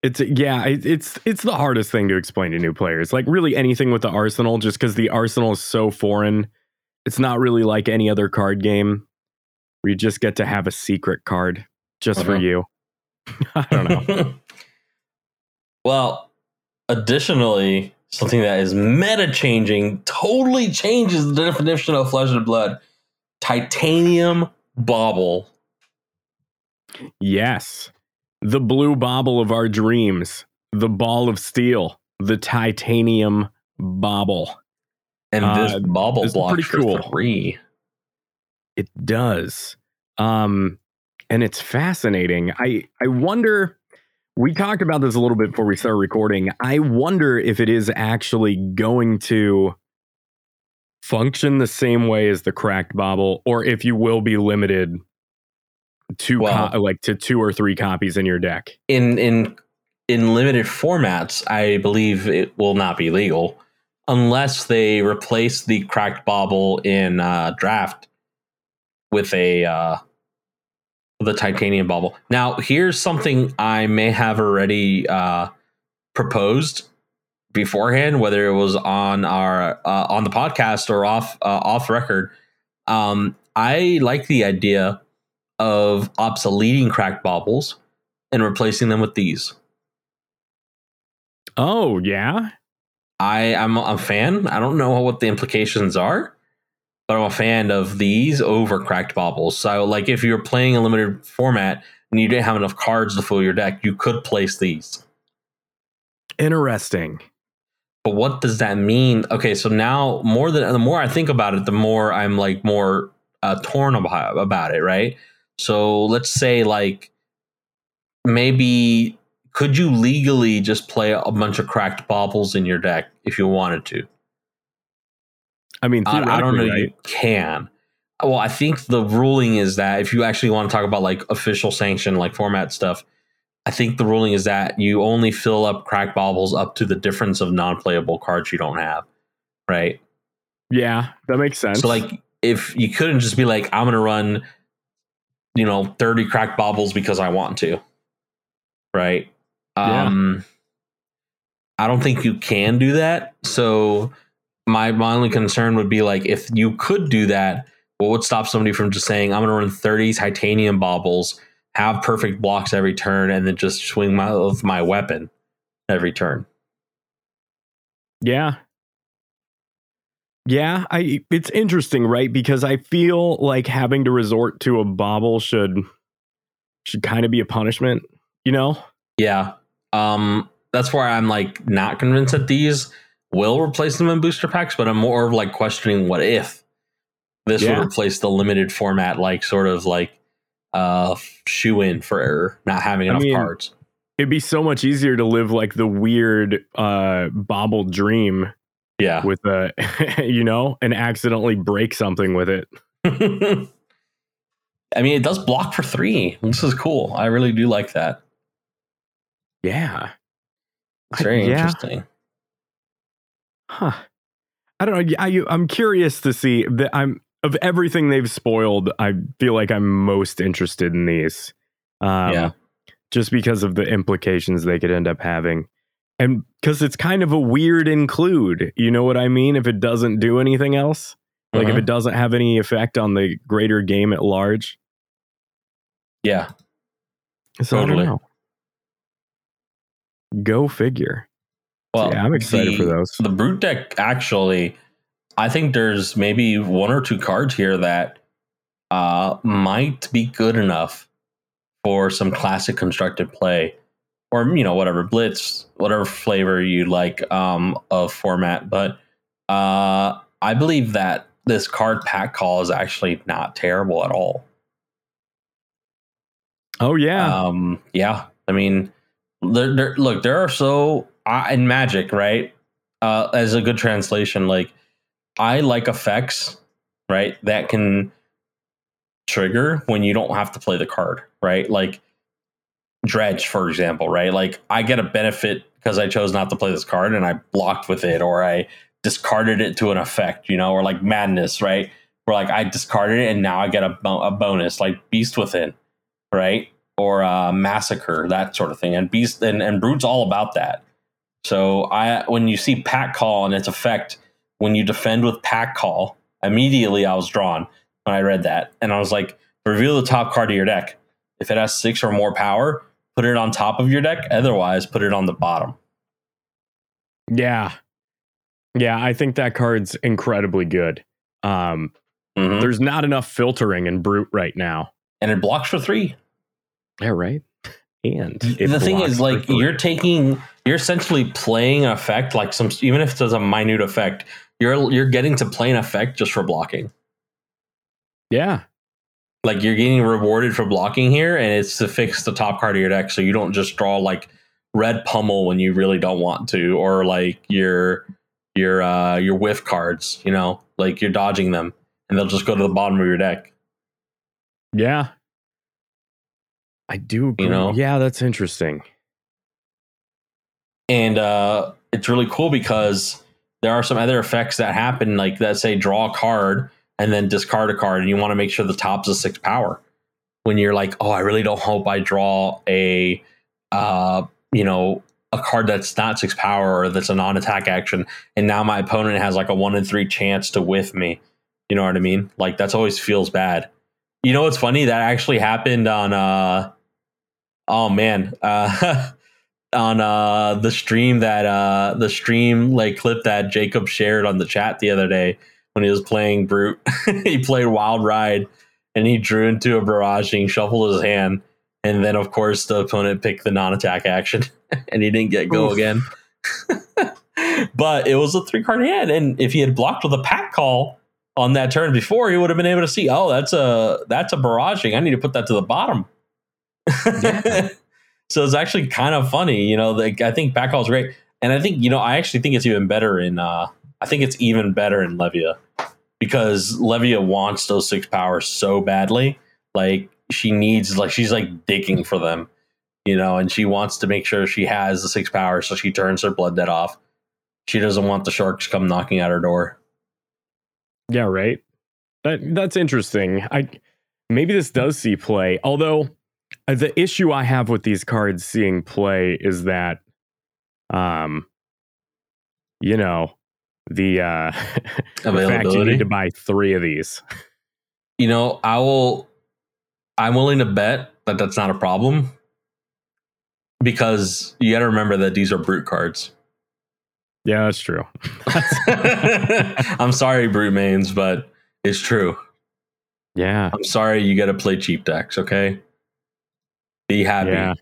it's yeah, it, it's it's the hardest thing to explain to new players. Like really anything with the arsenal, just because the arsenal is so foreign. It's not really like any other card game where you just get to have a secret card just for Uh-huh. you. I don't know. well, additionally, something that is meta changing totally changes the definition of flesh and blood. Titanium bauble. yes. The blue bauble of our dreams, the ball of steel, the titanium bauble. And Uh, this bauble this blocks pretty for cool. three. It does. Um and it's fascinating. I I wonder we talked about this a little bit before we started recording. I wonder if it is actually going to function the same way as the cracked bauble or if you will be limited to Well- co- like to two or three copies in your deck. in in in limited formats, I believe it will not be legal unless they replace the cracked bauble in uh, draft with a uh, a titanium bauble. Now, here's something I may have already uh, proposed beforehand, whether it was on our uh, on the podcast or off uh, off record. Um, I like the idea of obsoleting cracked baubles and replacing them with these. Oh, yeah. I I am a fan. I don't know what the implications are, but I'm a fan of these over cracked baubles. So, like, if you're playing a limited format and you didn't have enough cards to fill your deck, you could place these. Interesting. But what does that mean? Okay, so now more than the more I think about it, the more I'm like more uh, torn about about it. Right. So let's say like maybe could you legally just play a bunch of cracked baubles in your deck if you wanted to? I mean, I, I don't know. theoretically, You can. Well, I think the ruling is that if you actually want to talk about like official sanction, like format stuff, I think the ruling is that you only fill up crack baubles up to the difference of non-playable cards you don't have, right? Yeah, that makes sense. So, like, if you couldn't just be like, I'm going to run, you know, 30 crack baubles because I want to, right? Yeah. Um, I don't think you can do that. So, my, my only concern would be like, if you could do that, what would stop somebody from just saying, I'm going to run 30 titanium baubles, have perfect blocks every turn, and then just swing my, with my weapon every turn? Yeah. Yeah, I it's interesting, right? Because I feel like having to resort to a bauble should should kind of be a punishment, you know? Yeah. Um, that's why I'm like not convinced that these will replace them in booster packs, but I'm more of like questioning what if this Yeah. would replace the limited format, like sort of like uh shoe in for error, not having I enough mean, cards. It'd be so much easier to live like the weird uh bauble dream Yeah. with a you know, and accidentally break something with it. I mean, it does block for three. This is cool. I really do like that. Yeah. It's very Yeah. interesting. Huh. I don't know. I, I'm curious to see that I'm of everything they've spoiled. I feel like I'm most interested in these. Um, Yeah. Just because of the implications they could end up having. And because it's kind of a weird include. You know what I mean? If it doesn't do anything else, like if Mhm. it doesn't have any effect on the greater game at large. yeah. So Totally. I don't know. Go figure. Well, yeah, I'm excited the- for those. The brute deck actually, I think there's maybe one or two cards here that uh, might be good enough for some classic constructed play, or you know whatever blitz, whatever flavor you like um, of format. But uh, I believe that this card pack call is actually not terrible at all. Oh yeah, Um, yeah. I mean, there, there, look, there are so uh, in Magic, right? Uh, as a good translation, like I like effects, right? That can trigger when you don't have to play the card, right? Like Dredge, for example, right? Like I get a benefit because I chose not to play this card and I blocked with it, or I discarded it to an effect, you know, or like Madness, right? Where like I discarded it and now I get a, bo- a bonus, like Beast Within, right? Or uh, Massacre, that sort of thing. And Beast and, and Brute's all about that. So I when you see Pack Call and its effect, when you defend with Pack Call, immediately I was drawn when I read that. And I was like, reveal the top card of your deck. If it has six or more power, put it on top of your deck. Otherwise, put it on the bottom. yeah, yeah. I think that card's incredibly good. Um, Mhm. there's not enough filtering in brute right now. And it blocks for three. Yeah, right. And the thing is, like, three. you're taking, you're essentially playing an effect, like some, even if it's a minute effect, you're you're getting to play an effect just for blocking. yeah, Like you're getting rewarded for blocking here, and it's to fix the top card of your deck, so you don't just draw like red pummel when you really don't want to, or like your your uh your whiff cards, you know, like you're dodging them, and they'll just go to the bottom of your deck. yeah. I do. Agree. know? yeah, that's interesting. and uh, it's really cool because there are some other effects that happen, like that say draw a card and then discard a card, and you want to make sure the top's a six power. When you're like, oh, I really don't hope I draw a, uh, you know, a card that's not six power or that's a non-attack action, and now my opponent has like a one in three chance to whiff me. You know what I mean? Like that's always feels bad. You know what's funny? That actually happened on. uh Oh man. Uh, on uh the stream that uh the stream like clip that Jacob shared on the chat the other day when he was playing Brute. he played Wild Ride and he drew into a he shuffled his hand. And then of course the opponent picked the non-attack action and he didn't get go Oof. again. but it was a three card hand. And if he had blocked with a pack call on that turn before, he would have been able to see, oh, that's a that's a barraging. I need to put that to the bottom. so it's actually kind of funny, you know. Like I think back call is great, and I think you know I actually think it's even better in. uh I think it's even better in Levia because Levia wants those six powers so badly. Like she needs, like she's like digging for them, you know, and she wants to make sure she has the six powers, so she turns her blood debt off. She doesn't want the sharks come knocking at her door. Yeah, right. That that's interesting. I maybe this does see play. Although the issue I have with these cards seeing play is that, um, you know, the uh, the fact you need to buy three of these. you know, I will. I'm willing to bet that that's not a problem because you got to remember that these are brute cards. Yeah, that's true. I'm sorry, brute mains, but it's true. Yeah, I'm sorry you got to play cheap decks. Okay, be happy. Yeah.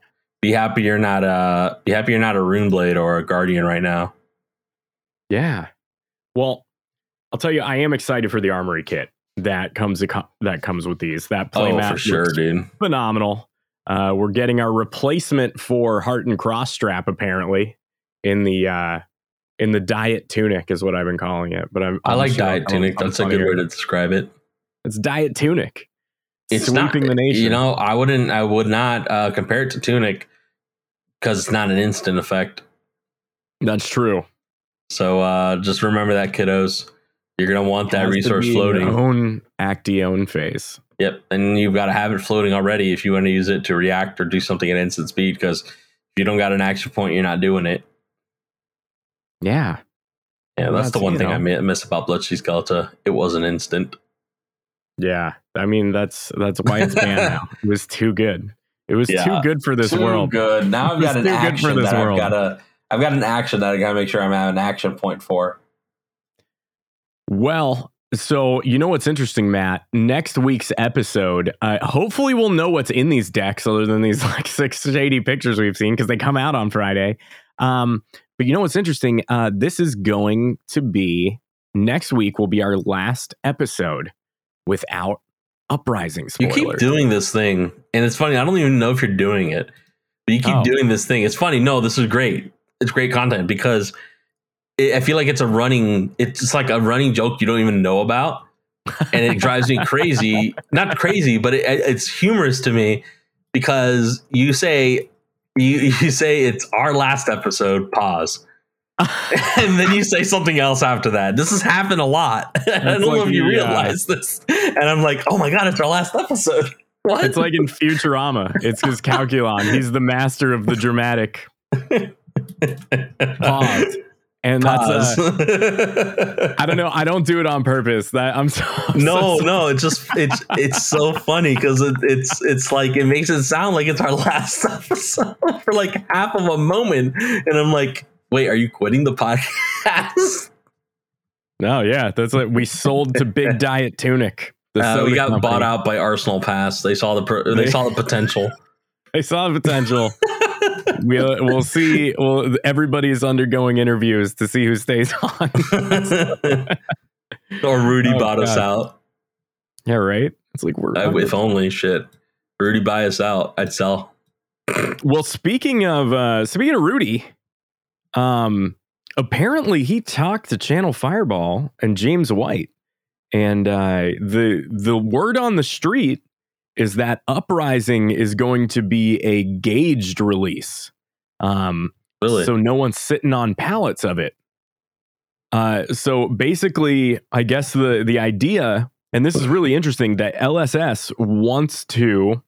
Be happy you're not a. Be happy you're not a rune blade or a guardian right now. yeah. Well, I'll tell you, I am excited for the armory kit that comes that comes with these. That Oh, playmat for sure, dude. phenomenal. Uh, we're getting our replacement for Heartened Cross Strap apparently in the uh, in the diet tunic is what I've been calling it. But I'm, I I'm like sure diet I'm- tunic. I'm That's a good way to describe it. It's diet tunic. It's sweeping not, the nation. You know, I wouldn't. I would not uh, compare it to tunic because it's not an instant effect. that's true. So uh, just remember that, kiddos. You're gonna want that Has to resource be in your floating. Own Actione phase. Yep, and you've got to have it floating already if you want to use it to react or do something at instant speed. Because if you don't got an action point, you're not doing it. Yeah. Yeah, that's, That's, the one thing know. I mi- miss about Bloodsheath Skeleton. It was an instant. Yeah. I mean that's that's why it's banned now. It was too good. It was Yeah. too good for this Too world. good. Now I've got an action that world. I've got to. I've got an action that I gotta make sure I'm at an action point for. Well, so you know what's interesting, Matt? Next week's episode, uh, hopefully we'll know what's in these decks other than these like six shady pictures we've seen because they come out on Friday. Um, but you know what's interesting? Uh, this is going to be next week. Will be our last episode without uprising. You keep doing this thing, and it's funny. I don't even know if you're doing it, but you keep Oh. doing this thing. It's funny. No, this is great. It's great content because it, I feel like it's a running. It's like a running joke you don't even know about, and it drives me crazy. Not crazy, but it, it's humorous to me because you say you you say it's our last episode. Pause. and then you say something else after that. This has happened a lot. I don't know if you the, uh, realize this. And I'm like, oh my god, it's our last episode. What? It's like in Futurama. It's his calculon. He's the master of the dramatic pause. And that's uh, I don't know. I don't do it on purpose. That I'm so I'm no, so no, it's just it's it's so funny because it, it's it's like it makes it sound like it's our last episode for like half of a moment, and I'm like, wait, are you quitting the podcast? No, yeah, that's like we sold to Big Diet Tunic. Uh, we got company. bought out by Arsenal Pass. They saw the pro- they saw the potential. They saw the potential. we'll we'll see. Well, everybody's undergoing interviews to see who stays on. or Rudy Oh, bought us out. yeah, right. It's like we're I, if only shit. Rudy buy us out, I'd sell. Well, speaking of uh speaking of Rudy, um apparently he talked to Channel Fireball and James White. And uh the the word on the street is that Uprising is going to be a gauged release. Um Really? so no one's sitting on pallets of it. Uh, so basically, I guess the the idea, and this is really interesting, that LSS wants to,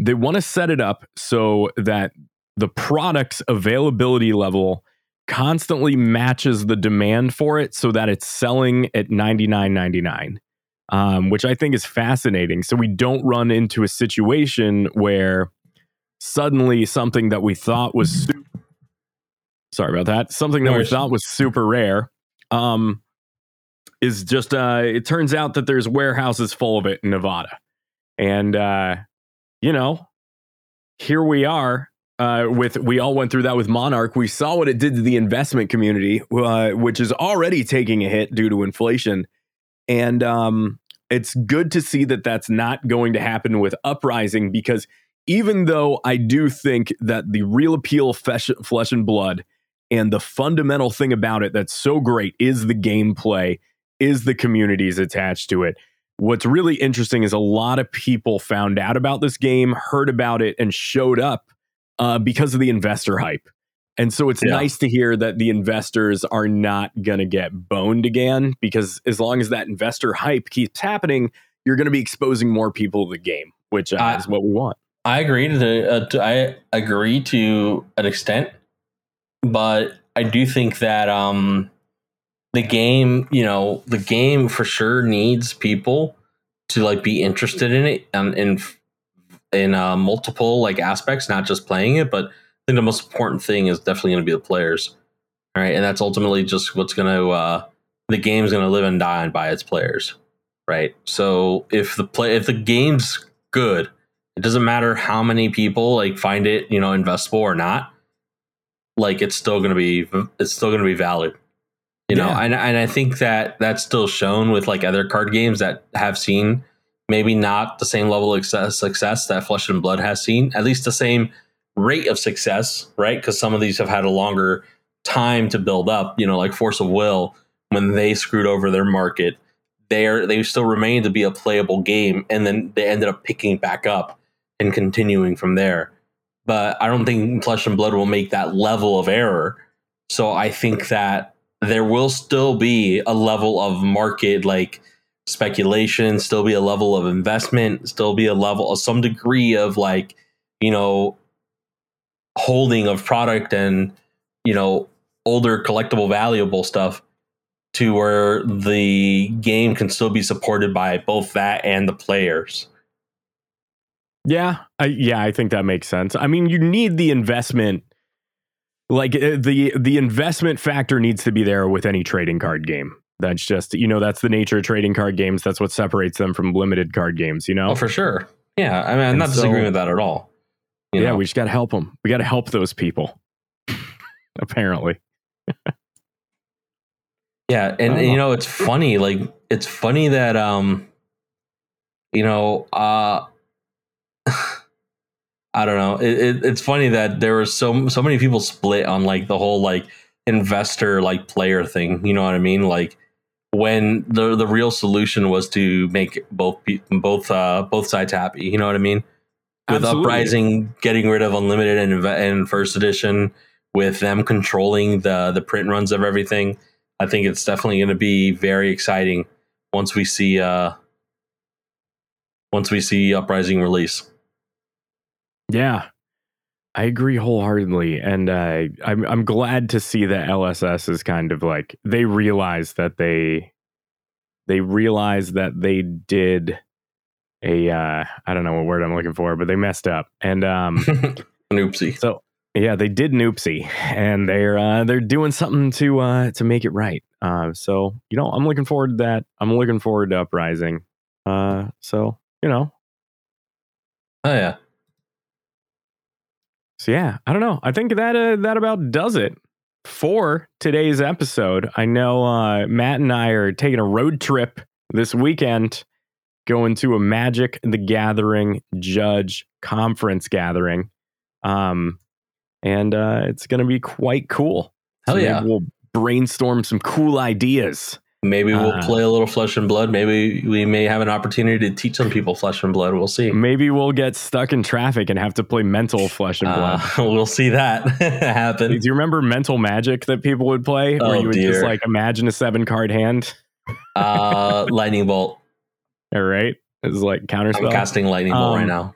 they want to set it up so that the product's availability level constantly matches the demand for it, so that it's selling at ninety nine ninety nine. Um, which I think is fascinating. So we don't run into a situation where suddenly something that we thought was super sorry about that something that we thought was super rare um is just uh it turns out that there's warehouses full of it in nevada and uh you know here we are uh with we all went through that with monarch we saw what it did to the investment community uh, which is already taking a hit due to inflation and um it's good to see that that's not going to happen with uprising because even though I do think that the real appeal flesh, flesh and blood and the fundamental thing about it that's so great is the gameplay, is the communities attached to it. What's really interesting is a lot of people found out about this game, heard about it, and showed up uh, because of the investor hype. And so it's Yeah. nice to hear that the investors are not going to get boned again because as long as that investor hype keeps happening, you're going to be exposing more people to the game, which uh, I- is what we want. I agree to, uh, to I agree to an extent, but I do think that um the game, you know, the game for sure needs people to like be interested in it and in in uh, multiple like aspects, not just playing it. But I think the most important thing is definitely going to be the players, all right? And that's ultimately just what's going to uh, the game's going to live and die by its players, right? So if the play if the game's good it doesn't matter how many people like find it you know investable or not like it's still going to be it's still going to be valid you know Yeah. and, and i think that that's still shown with like other card games that have seen maybe not the same level of success, that flesh and blood has seen at least the same rate of success right? Because some of these have had a longer time to build up you know like force of will when they screwed over their market they they still remain to be a playable game and then they ended up picking back up and continuing from there. But i don't think flesh and blood will make that level of error. So i think that there will still be a level of market like speculation still be a level of investment still be a level of some degree of like you know holding of product and you know older collectible valuable stuff to where the game can still be supported by both that and the players. Yeah, I, yeah, I think that makes sense. I mean, you need the investment like uh, the the investment factor needs to be there with any trading card game. That's just you know that's the nature of trading card games. That's what separates them from limited card games. You know, Oh, for sure. Yeah, I mean, I'm And not so- disagreeing with that at all. Yeah, know? we just got to help them. We got to help those people. Apparently, Yeah, and, and, you know it's funny. Like it's funny that um, you know, uh, I don't know. It, it, it's funny that there were so so many people split on like the whole like investor like player thing. You know what I mean? Like when the the real solution was to make both both uh both sides happy. You know what I mean? With Absolutely. uprising getting rid of unlimited and, and first edition, with them controlling the the print runs of everything. I think it's definitely going to be very exciting once we see uh once we see Uprising release. yeah, I agree wholeheartedly, and uh, I'm I'm glad to see that LSS is kind of like they realize that they they realize that they did a uh, I don't know what word I'm looking for, but they messed up, and um. An oopsie. So yeah, they did Noopsy, and they're uh, they're doing something to uh, to make it right. Uh, so you know, I'm looking forward to that. I'm looking forward to Uprising. Uh, so you know, Oh yeah. So yeah, I don't know. I think that uh, that about does it for today's episode. I know uh, Matt and I are taking a road trip this weekend, going to a Magic the Gathering Judge conference gathering, um, and uh, it's going to be quite cool. Hell maybe yeah. we'll brainstorm some cool ideas. Maybe we'll Uh, play a little Flesh and Blood. Maybe we may have an opportunity to teach some people Flesh and Blood. We'll see. Maybe we'll get stuck in traffic and have to play mental flesh and blood. Uh, we'll see that happen. Do you remember mental magic that people would play, where Oh, you would just like imagine a seven card hand? Uh, lightning bolt. All right, it's like I'm counterspell. casting lightning bolt right Um,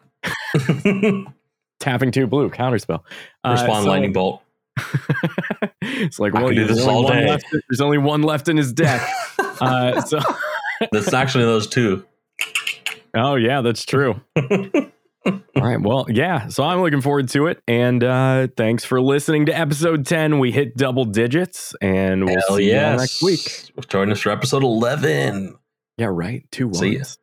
now. Tapping two blue counterspell. Uh, Respond so- lightning bolt. it's like well, there's this only all one day. left. There's only one left in his deck. uh, so, That's actually those two. oh yeah, that's true. All right. Well, yeah. So I'm looking forward to it. And uh, thanks for listening to episode 10. We hit double digits and we'll Hell see you next week. Join us for episode 11. Yeah, right. Two ones.